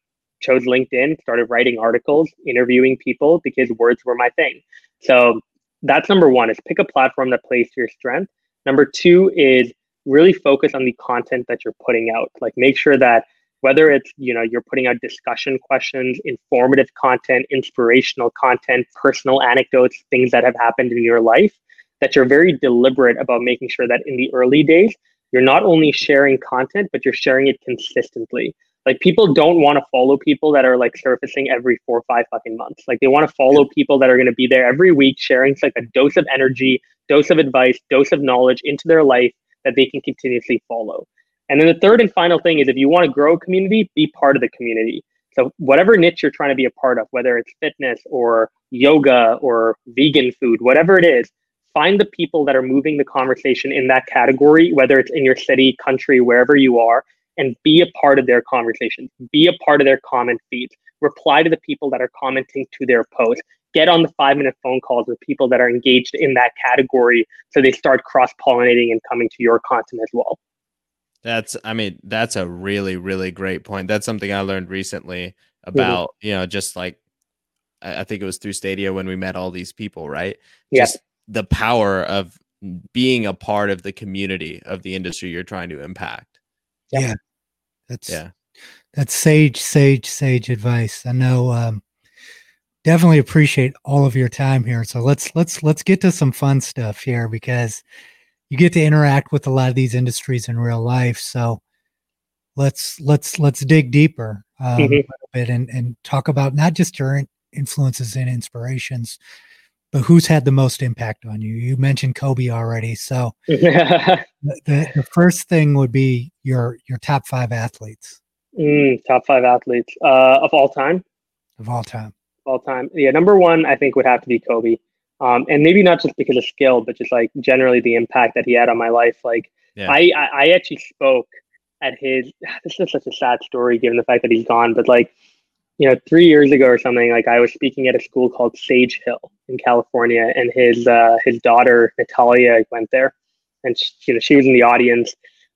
chose LinkedIn, started writing articles, interviewing people because words were my thing. So that's number one is pick a platform that plays to your strength. Number two is really focus on the content that you're putting out. Like make sure that whether it's you know you're putting out discussion questions informative content inspirational content personal anecdotes things that have happened in your life that you're very deliberate about making sure that in the early days you're not only sharing content but you're sharing it consistently like people don't want to follow people that are like surfacing every four or five fucking months. Like they want to follow people that are going to be there every week sharing like a dose of energy dose of advice dose of knowledge into their life that they can continuously follow. And then the third and final thing is if you want to grow a community, be part of the community. So whatever niche you're trying to be a part of, whether it's fitness or yoga or vegan food, whatever it is, find the people that are moving the conversation in that category, whether it's in your city, country, wherever you are, and be a part of their conversation. Be a part of their comment feeds. Reply to the people that are commenting to their post. Get on the five minute phone calls with people that are engaged in that category so they start cross pollinating and coming to your content as well.
That's, I mean, that's a really, really great point. That's something I learned recently mm-hmm. about, mm-hmm. you know, just like I think it was through Stadia when we met all these people, right?
Yes. Just
the power of being a part of the community of the industry you're trying to impact.
Yeah. That's yeah. That's sage, sage, sage advice. I know um definitely appreciate all of your time here. So let's let's let's get to some fun stuff here because you get to interact with a lot of these industries in real life. So let's let's let's dig deeper um, mm-hmm. a little bit and and talk about not just your influences and inspirations, but who's had the most impact on you. You mentioned Kobe already, so the, the, the first thing would be your your top five athletes.
Mm, top five athletes uh, of all time.
Of all time.
Of All time. Yeah, number one I think would have to be Kobe um, and maybe not just because of skill, but just like generally the impact that he had on my life. Like yeah. I, I, I actually spoke at his. This is such a sad story given the fact that he's gone, but like you know, three years ago or something, like I was speaking at a school called Sage Hill in California, and his uh, his daughter Natalia went there, and she, you know she was in the audience.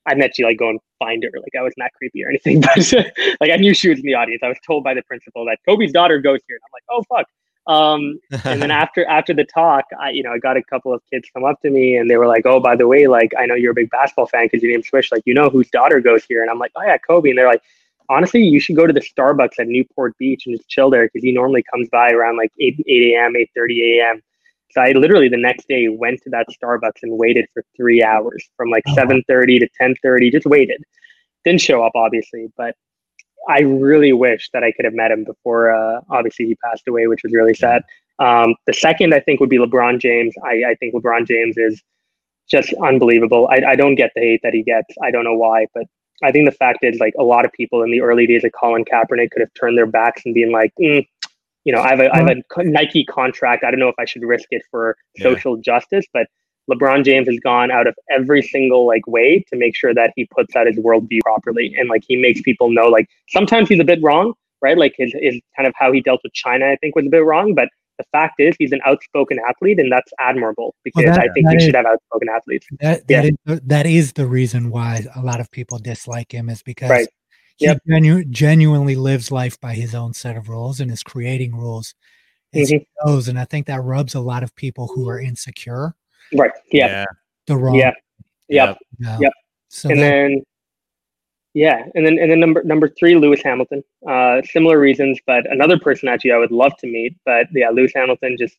I met to like go and find her. Like I was not creepy or anything, but like I knew she was in the audience. I was told by the principal that Kobe's daughter goes here, and I'm like, oh fuck. Um, and then after after the talk, I you know I got a couple of kids come up to me and they were like, "Oh, by the way, like I know you're a big basketball fan because your name's Swish. Like you know whose daughter goes here?" And I'm like, "Oh yeah, Kobe." And they're like, "Honestly, you should go to the Starbucks at Newport Beach and just chill there because he normally comes by around like 8 8 a.m. 8:30 a.m." So I literally the next day went to that Starbucks and waited for three hours from like 7:30 to 10:30, just waited. Didn't show up obviously, but I really wish that I could have met him before. Uh, obviously, he passed away, which was really sad. Um, the second, I think, would be LeBron James. I, I think LeBron James is just unbelievable. I, I don't get the hate that he gets. I don't know why, but I think the fact is, like, a lot of people in the early days of Colin Kaepernick could have turned their backs and been like, mm, you know, I have a, I have a Nike contract. I don't know if I should risk it for social yeah. justice, but LeBron James has gone out of every single like way to make sure that he puts out his worldview properly, and like he makes people know like sometimes he's a bit wrong, right? Like his, his kind of how he dealt with China, I think was a bit wrong, but the fact is he's an outspoken athlete, and that's admirable because well, that, I think we is, should have outspoken athletes.
That that, yeah. is, that is the reason why a lot of people dislike him is because right. he yep. genu- genuinely lives life by his own set of rules and is creating rules as mm-hmm. he goes, and I think that rubs a lot of people who are insecure
Right. Yeah. yeah.
The wrong.
Yeah. Yep. Yeah. Yep. So and that, then, yeah, and then and then number number three, Lewis Hamilton. Uh, similar reasons, but another person actually I would love to meet. But yeah, Lewis Hamilton just.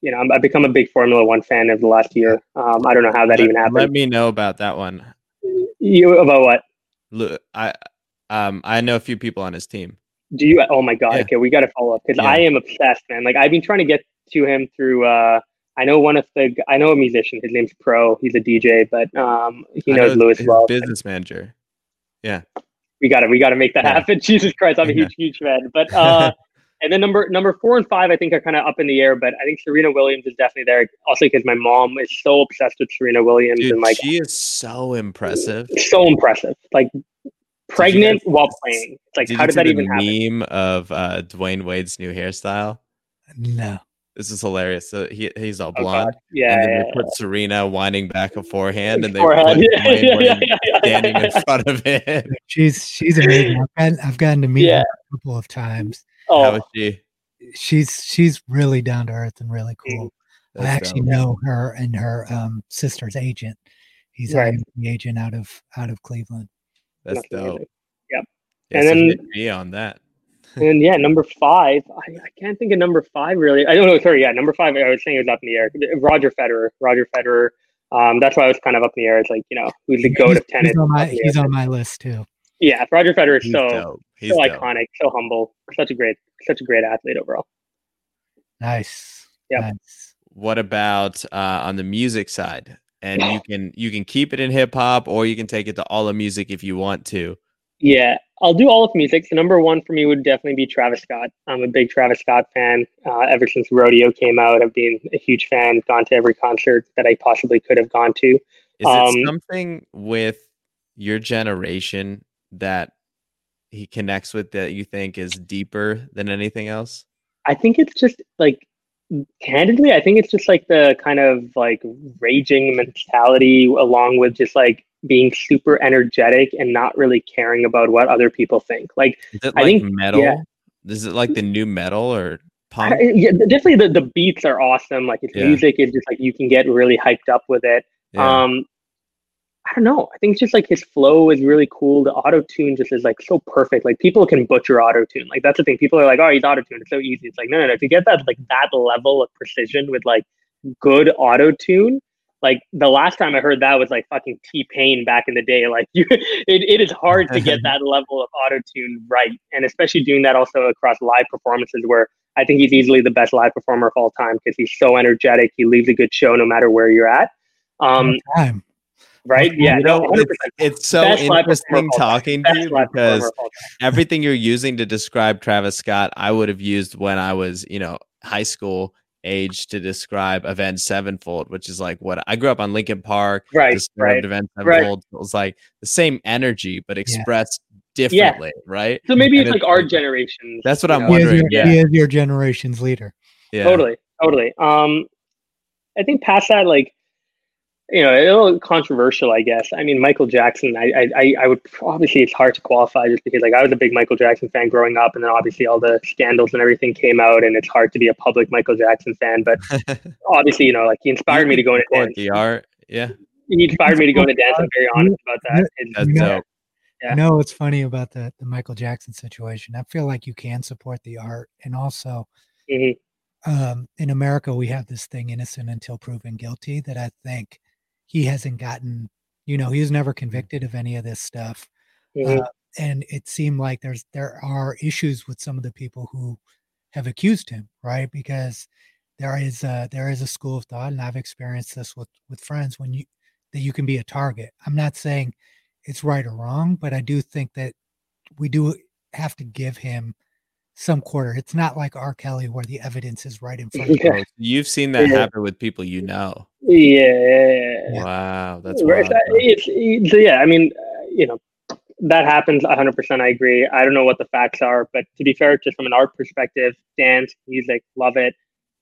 You know, I've become a big Formula One fan of the last year. Um, I don't know how that
let,
even happened.
Let me know about that one.
You about what?
I um I know a few people on his team.
Do you? Oh my god! Yeah. Okay, we got to follow up because yeah. I am obsessed, man. Like I've been trying to get to him through uh I know one of the I know a musician. His name's Pro. He's a DJ, but um, he knows know Lewis well.
Business manager. Yeah.
We got to we got to make that yeah. happen. Jesus Christ, I'm a huge huge fan. But uh, and then number number four and five, I think are kind of up in the air. But I think Serena Williams is definitely there. Also because my mom is so obsessed with Serena Williams
Dude,
and like
she is so impressive.
So impressive. Like pregnant guys, while playing. It's like how did that even happen?
Meme of uh, Dwyane Wade's new hairstyle.
No.
This is hilarious. So he he's all blonde.
Oh, yeah. And then
yeah,
they
put Serena winding back a forehand, and they forehand. put yeah, yeah, yeah, standing in front of it.
She's she's amazing. I've gotten, I've gotten to meet her a couple of times.
Oh. How is she?
She's she's really down to earth and really cool. That's I actually dope. know her and her um, sister's agent. He's
Right.
the agent out of out of Cleveland.
That's
That's amazing.
dope.
Yep.
Yeah,
And then-
hit me on that.
And yeah, number five. I, I can't think of number five really. I don't know. Sorry, yeah, number five. I was saying it was up in the air. Roger Federer. Roger Federer. Um, that's why I was kind of up in the air. It's like you know who's the goat
he's,
of tennis.
he's on my
up in the
he's on my list too.
Yeah, Roger Federer is
He's
so
dope. He's
so
dope.
iconic, so humble, such a great, such a great athlete overall.
Nice.
Yeah.
Nice.
What about uh, on the music side? And you can you can keep it in hip hop, or you can take it to all the music if you want to.
Yeah, I'll do all of music. So number one for me would definitely be Travis Scott. I'm a big Travis Scott fan. Uh, ever since Rodeo came out, I've been a huge fan. Gone to every concert that I possibly could have gone to.
Is it
Um,
something with your generation that he connects with that you think is deeper than anything else?
I think it's just like candidly, I think it's just like the kind of like raging mentality along with just like being super energetic and not really caring about what other people think. Like
Is it
I
like
think-
metal?
yeah.
Is it like the new metal or punk?
I, yeah, definitely the, the beats are awesome. Like its
Yeah.
music is just like you can get really hyped up with it.
Yeah.
Um, I don't know. I think it's just like his flow is really cool. The auto tune just is like so perfect. Like people can butcher auto tune. Like that's the thing. People are like, oh, he's auto tuned. It's so easy. It's like no, no, no. To get that like that level of precision with like good auto tune. Like the last time I heard that was like fucking T Pain back in the day. Like you, it, it is hard to get that level of auto tune right, and especially doing that also across live performances where I think he's easily the best live performer of all time because he's so energetic. He leaves a good show no matter where you're at. Um,
Time.
right? Yeah,
You
no,
know,
100%.
it's so
Best
interesting
of all time.
talking to you because
of all time.
everything you're using to describe Travis Scott, I would have used when I was, you know, high school age to describe Avenged Sevenfold, which is like what I grew up on Linkin Park.
Right,
described
right,
Avenged
right.
It was like the same energy, but expressed differently, right?
So maybe
And
it's like our generation.
That's what I'm
know?
He is,
wondering,
your,
yeah.
he is your generation's leader.
Yeah.
Totally, totally. Um, I think past that, like, you know, a little controversial, I guess. I mean, Michael Jackson. I, I, I- I would obviously it's hard to qualify just because like I was a big Michael Jackson fan growing up, and then obviously all the scandals and everything came out, and it's hard to be a public Michael Jackson fan. But obviously, you know, like he inspired me to go into dance.
the art. Yeah.
He inspired me to go into dance. I'm very honest about that. It's-
That's
You know-
dope.
Yeah.
You know what's funny about the, the Michael Jackson situation? I feel like you can support the art. And also,
Mhm.
um, in America, we have this thing innocent until proven guilty that I think he hasn't gotten, you know, he was never convicted of any of this stuff.
Mhm.
Uh, and it seemed like there's there are issues with some of the people who have accused him, right? Because there is a there is a school of thought, and I've experienced this with with friends when you that you can be a target. I'm not saying it's right or wrong, but I do think that we do have to give him some quarter. It's not like R. Kelly where the evidence is right in front of you.
Yeah.
Oh, you've seen that
Yeah.
happen with people you know.
yeah, yeah, yeah, yeah.
Wow. That's
Right,
wild.
it's, it's yeah i mean uh, you know that happens 100% i agree i don't know what the facts are but to be fair just from an art perspective dance music love it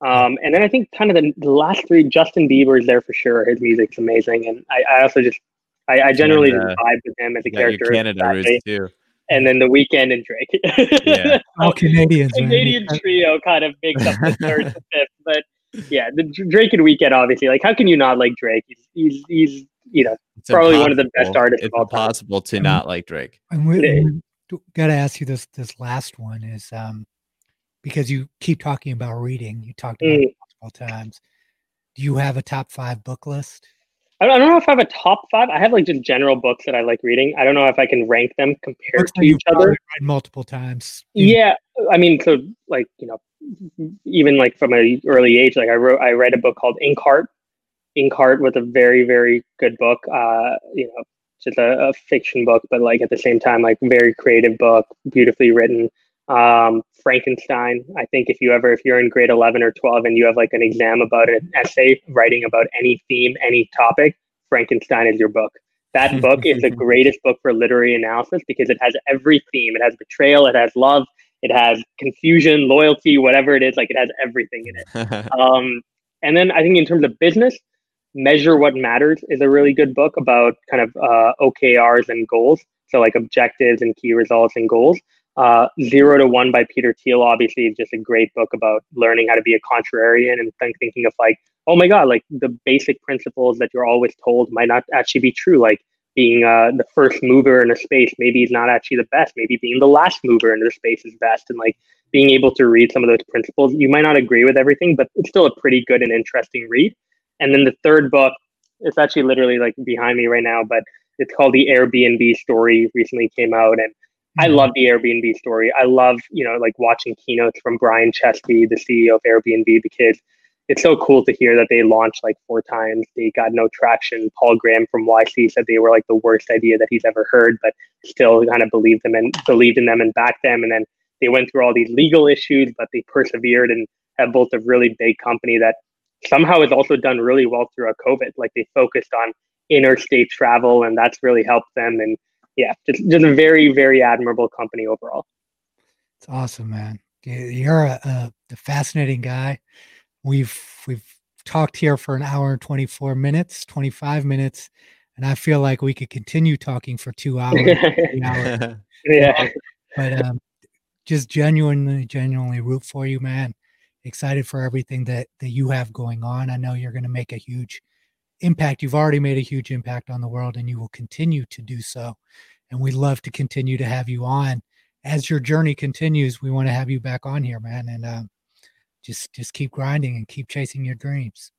um, and then i think kind of the, the last three justin bieber is there for sure his music's amazing and i, I also just I, I generally just
Canada.
vibe with him as a
You got your
character
Canada roots too.
And then the Weeknd and drake
Yeah.
All Canadians, man.
Canadian trio kind of makes up the third and fifth. But yeah, the Drake and Weeknd, obviously. Like, how can you not like Drake? He's he's, he's you know
It's
Probably one of the best
impossible-
artists of
It's
all time.
impossible to
Mhm.
not like Drake.
And we,
It
we got to ask you this this last one is um because you keep talking about reading, you talked about
Mm.
it multiple times. Do you have a top five book list?
I don't, know if I have a top five. I have like just general books that I like reading. I don't know if I can rank them compared to each other.
read multiple times. You-
Yeah, I mean, so like you know, even like from an early age, like I wrote, I read a book called Inkheart. Inkheart was a very, very good book. Uh, you know, just a, a fiction book, but like at the same time, like very creative book, beautifully written. Um, Frankenstein. I think if you ever, if you're in grade eleven or twelve and you have like an exam about an essay writing about any theme, any topic, Frankenstein is your book. That book is the greatest book for literary analysis because it has every theme. It has betrayal, it has love, it has confusion, loyalty, whatever it is. Like it has everything in it. Um, and then I think in terms of business, Measure What Matters is a really good book about kind of uh, OKRs and goals. So like objectives and key results and goals. Uh, Zero to One by Peter Thiel, obviously, is just a great book about learning how to be a contrarian and th- thinking of like, oh my God, like the basic principles that you're always told might not actually be true. Like being uh, the first mover in a space maybe is not actually the best. Maybe being the last mover in the space is best. And like being able to read some of those principles, you might not agree with everything, but it's still a pretty good and interesting read. And then the third book, it's actually literally like behind me right now, but it's called the Airbnb story. Recently came out, and I love the Airbnb story. I love you know like watching keynotes from Brian Chesky, the CEO of Airbnb, because it's so cool to hear that they launched like four times. They got no traction. Paul Graham from YC said they were like the worst idea that he's ever heard, but still kind of believed them and believed in them and backed them. And then they went through all these legal issues, but they persevered and have built a really big company that somehow has also done really well throughout COVID. Like they focused on interstate travel, and that's really helped them. And yeah, just, just a very, very admirable company overall.
It's awesome, man. You're a, a, fascinating guy. We've we've talked here for an hour and 24 minutes, 25 minutes, and I feel like we could continue talking for two hours.
hours. yeah.
But um, just genuinely, genuinely root for you, man. Excited for everything that that you have going on. I know you're going to make a huge impact. You've already made a huge impact on the world and you will continue to do so. And we love to continue to have you on. As your journey continues, we want to have you back on here, man. And um, just just keep grinding and keep chasing your dreams.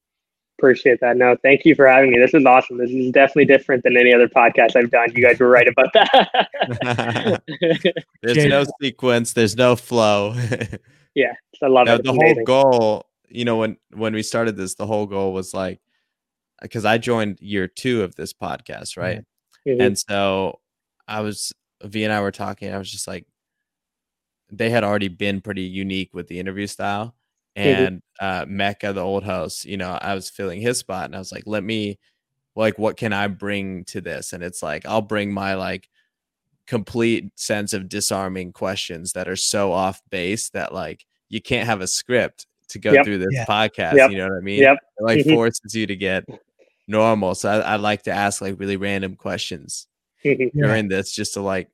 Appreciate that. No, thank you for having me. This is awesome. This is definitely different than any other podcast I've done. You guys were right about
that. there's no sequence. There's no flow.
yeah, I love it.
The whole goal, you know, when when we started this, the whole goal was like because I joined year two of this podcast, right? Mm-hmm. And so I was V and I were talking. I was just like, they had already been pretty unique with the interview style, mm-hmm. and uh, Mecca, the old host, you know, I was filling his spot, and I was like, let me, like, what can I bring to this? And it's like I'll bring my like complete sense of disarming questions that are so off base that like you can't have a script to go yep. through this yeah. podcast. Yep. You know what I mean?
Yep.
It like mm-hmm. forces you to get normal. So I, I like to ask like really random questions during this just to like,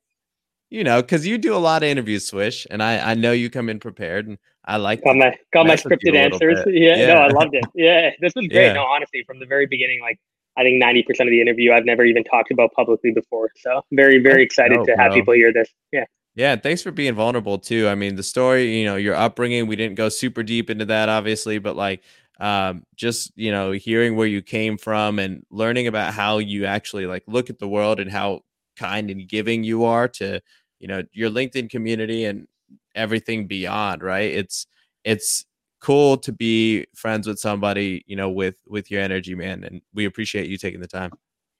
you know, because you do a lot of interviews, Swish, and I I know you come in prepared, and I like
got my got my scripted answers. Yeah, yeah, no, I loved it. Yeah, this was great. Yeah. No, honestly, from the very beginning, like I think ninety percent of the interview I've never even talked about publicly before. So very very excited to have bro. people hear this. Yeah.
Yeah, thanks for being vulnerable too. I mean, the story, you know, your upbringing, we didn't go super deep into that obviously, but like um, just you know hearing where you came from and learning about how you actually like look at the world and how kind and giving you are to you know your linkedin community and everything beyond right? It's it's cool to be friends with somebody you know with with your energy man and we appreciate you taking the time.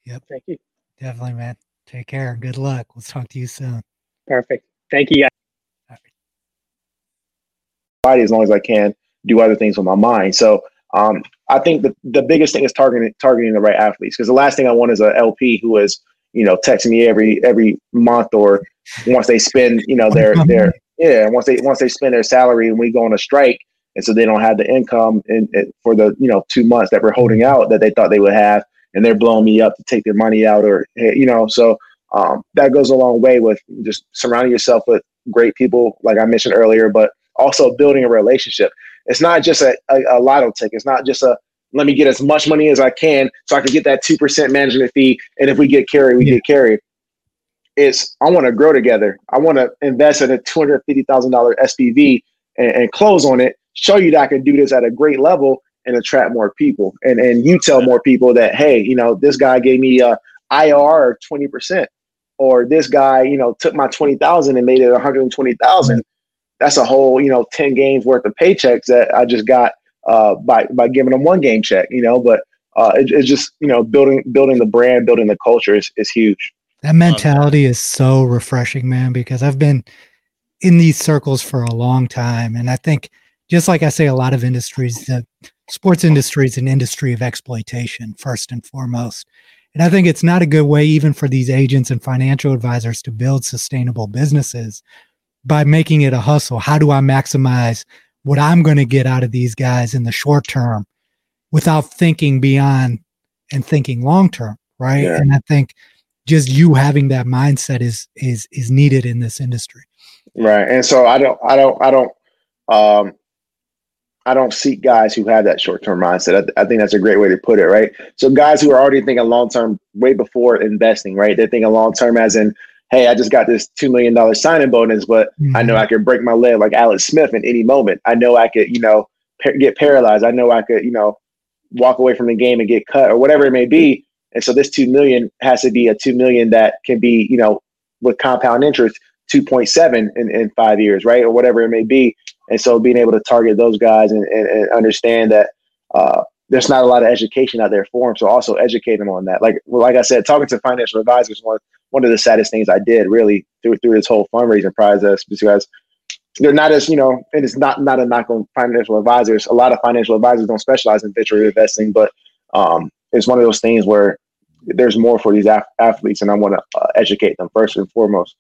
Yep. Thank you. Definitely man. Take care good luck. We'll talk to you soon.
Perfect. Thank you guys.
as long as i can do other things with my mind. So um, I think the, the biggest thing is targeting targeting the right athletes because the last thing I want is a LP who is you know texting me every every month or once they spend you know their their yeah once they once they spend their salary and we go on a strike and so they don't have the income in, in, for the you know two months that we're holding out that they thought they would have and they're blowing me up to take their money out or you know so um, that goes a long way with just surrounding yourself with great people like I mentioned earlier but also building a relationship it's not just a, a, a lotto ticket. It's not just a let me get as much money as I can so I can get that two percent management fee. And if we get carried, we yeah. get carried. It's I want to grow together. I want to invest in a two hundred fifty thousand dollar SPV and, and close on it. Show you that I can do this at a great level and attract more people. And and you tell more people that hey, you know, this guy gave me uh, a IR twenty percent, or this guy, you know, took my twenty thousand and made it one hundred twenty thousand that's a whole you know 10 games worth of paychecks that i just got uh, by by giving them one game check you know but uh, it, it's just you know building building the brand building the culture is, is huge.
That mentality is so refreshing man because i've been in these circles for a long time and i think just like i say a lot of industries the sports industry is an industry of exploitation first and foremost. And i think it's not a good way even for these agents and financial advisors to build sustainable businesses by making it a hustle. How do I maximize what I'm going to get out of these guys in the short term without thinking beyond and thinking long term, right? Yeah. And I think just you having that mindset is is is needed in this industry.
Right. And so I don't, I don't, I don't, um, I don't seek guys who have that short term mindset. I, I, think that's a great way to put it, right? So guys who are already thinking long term way before investing, right? They're thinking long term as in, hey, I just got this two million dollar signing bonus, but mm-hmm. I know I could break my leg like Alex Smith in any moment. I know I could, you know, par- get paralyzed. I know I could, you know, walk away from the game and get cut or whatever it may be. And so this two million has to be a two million that can be, you know, with compound interest, two point seven in, in five years, right, or whatever it may be. And so being able to target those guys and, and, and understand that uh, there's not a lot of education out there for them. So also educate them on that. Like well, like I said, talking to financial advisors one one of the saddest things I did really through through this whole fundraising process because they're not as you know, and it's not not a knock on financial advisors. A lot of financial advisors don't specialize in venture investing, but um, it's one of those things where there's more for these af- athletes, and I want to uh, educate them first and foremost.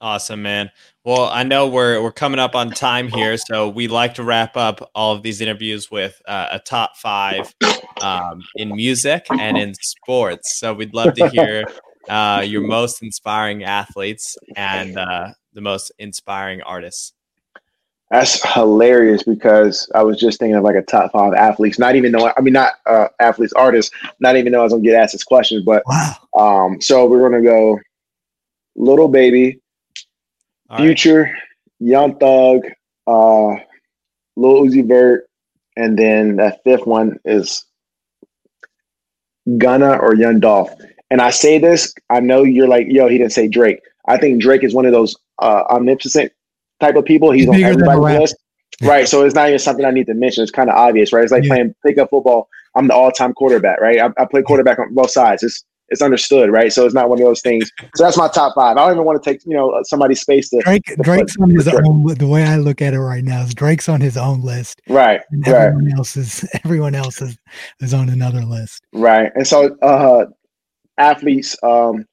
Awesome, man. Well, I know we're we're coming up on time here, so we like to wrap up all of these interviews with uh, a top five um, in music and in sports. So we'd love to hear uh, your most inspiring athletes and uh, the most inspiring artists.
That's hilarious because I was just thinking of like a top five athletes. Not even know, I mean, not uh, athletes, artists. Not even know I was gonna get asked this question, but wow. um, so we're gonna go, Lil Baby, all Future, right. Young Thug, uh, Lil Uzi Vert, and then that fifth one is Gunna or Young Dolph. And I say this, I know you're like, yo, he didn't say Drake. I think Drake is one of those uh, omnipotent type of people. He's, He's on everybody's list. Right. So it's not even something I need to mention. It's kind of obvious, right? It's like yeah. playing pickup football. I'm the all time quarterback, right? I, I play quarterback on both sides. It's it's understood, right? So it's not one of those things. So that's my top five. I don't even want to take you know somebody's space to
Drake. To Drake's on his Drake. own. The way I look at it right now is Drake's on his own list,
right?
Everyone right. else is everyone else is, is on another list,
right? And so uh, athletes, um,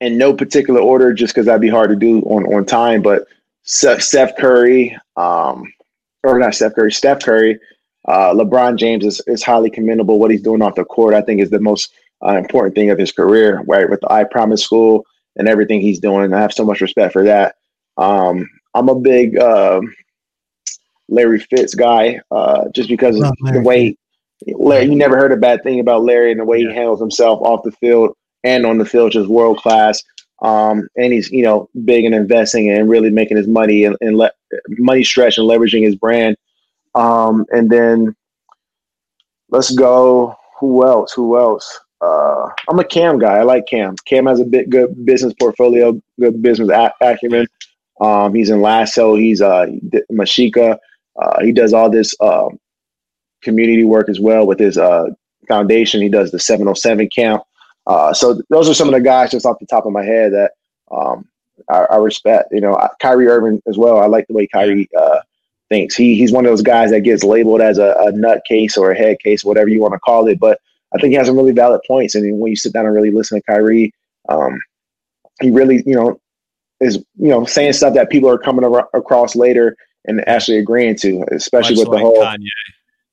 in no particular order, just because that'd be hard to do on on time, but Steph Curry, um, or not Steph Curry, Steph Curry. Uh, LeBron James is, is highly commendable. What he's doing off the court, I think, is the most uh, important thing of his career, right? With the I Promise School and everything he's doing. I have so much respect for that. Um, I'm a big uh, Larry Fitz guy, uh, just because of the way Larry, you never heard a bad thing about Larry and the way he handles himself off the field and on the field, just world class. Um, and he's you know big in investing and really making his money and, and let money stretch and leveraging his brand. Um, and then let's go. Who else? Who else? Uh, I'm a Cam guy. I like Cam. Cam has a bit good business portfolio, good business acumen. Um, he's in Lasso. He's uh, Mashika. Uh, he does all this uh, community work as well with his uh, foundation. He does the 707 camp. Uh, so those are some of the guys just off the top of my head that um, I, I, respect. You know, Kyrie Irving as well. I like the way Kyrie uh, thinks. He he's one of those guys that gets labeled as a, a nut case or a head case, whatever you want to call it, but I think he has some really valid points. And when you sit down and really listen to Kyrie, um, he really, you know, is you know saying stuff that people are coming ar- across later and actually agreeing to, especially Much with like the whole. Kanye.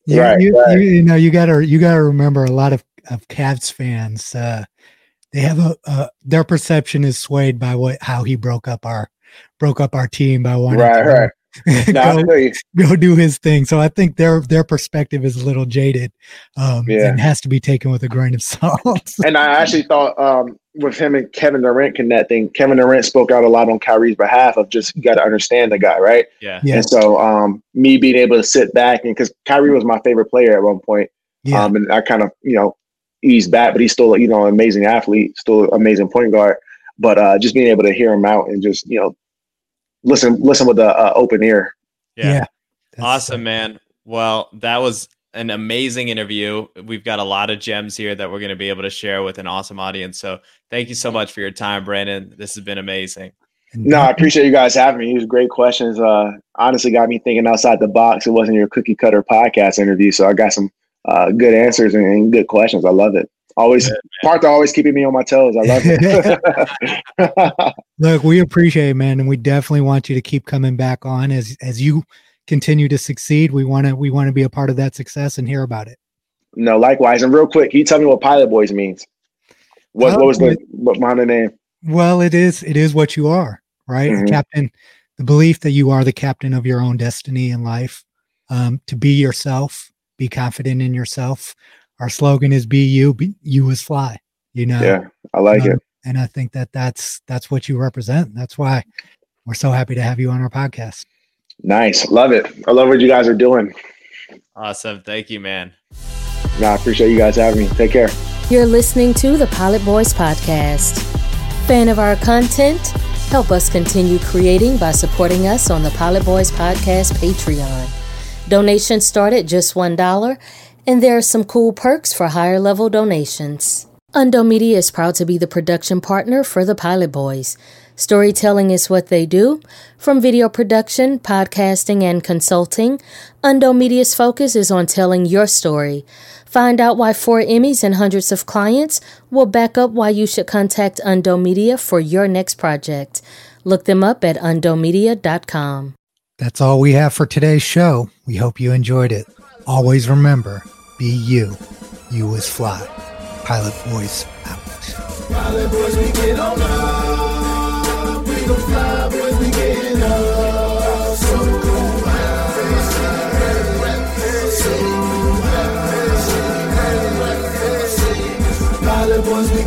Yeah, right, you, right. You, you, know, you gotta you gotta remember a lot of of Cavs fans. Uh, they have a uh, their perception is swayed by what how he broke up our broke up our team by wanting right, to right. go, go, do his thing. So I think their their perspective is a little jaded, um, yeah. and has to be taken with a grain of salt.
and I actually thought um, with him and Kevin Durant connecting, Kevin Durant spoke out a lot on Kyrie's behalf of just you got to understand the guy, right?
Yeah.
yeah. And so um, me being able to sit back and because Kyrie was my favorite player at one point, yeah. um, and I kind of you know eased back, but he's still you know an amazing athlete, still amazing point guard. But uh, just being able to hear him out and just you know listen listen with an uh, open ear.
Yeah. yeah awesome, man. Well, that was an amazing interview. We've got a lot of gems here that we're going to be able to share with an awesome audience. So thank you so much for your time, Brandon. This has been amazing.
No, I appreciate you guys having me. These great questions. Uh, honestly, got me thinking outside the box. It wasn't your cookie cutter podcast interview, so I got some uh, good answers and, and, good questions. I love it. Always yeah, Partha always keeping me on my toes. I love it.
Look, we appreciate it, man, and we definitely want you to keep coming back on as as you continue to succeed. We want to we want to be a part of that success and hear about it.
No, likewise. And real quick, can you tell me what Pilot Boys means? What, what was the what behind the name?
Well, it is it is what you are, right? Mm-hmm. Captain the belief that you are the captain of your own destiny in life, um, to be yourself, be confident in yourself. Our slogan is "Be you, be, you is fly." You know.
Yeah, I like um, it.
And I think that that's that's what you represent. That's why we're so happy to have you on our podcast.
Nice, love it. I love what you guys are doing.
Awesome, thank you, man.
No, I appreciate you guys having me. Take care.
You're listening to the Pilot Boys podcast. Fan of our content? Help us continue creating by supporting us on the Pilot Boys Podcast Patreon. Donations start at just $1, and there are some cool perks for higher level donations. Undo Media is proud to be the production partner for the Pilot Boys. Storytelling is what they do. From video production, podcasting, and consulting, Undo Media's focus is on telling your story. Find out why four Emmys and hundreds of clients will back up why you should contact Undo Media for your next project. Look them up at undomedia.com.
That's all we have for today's show. We hope you enjoyed it. Always remember, be you. You is fly. Pilot Boys out. Pilot boys, we get on up. We fly, boys, we get up. We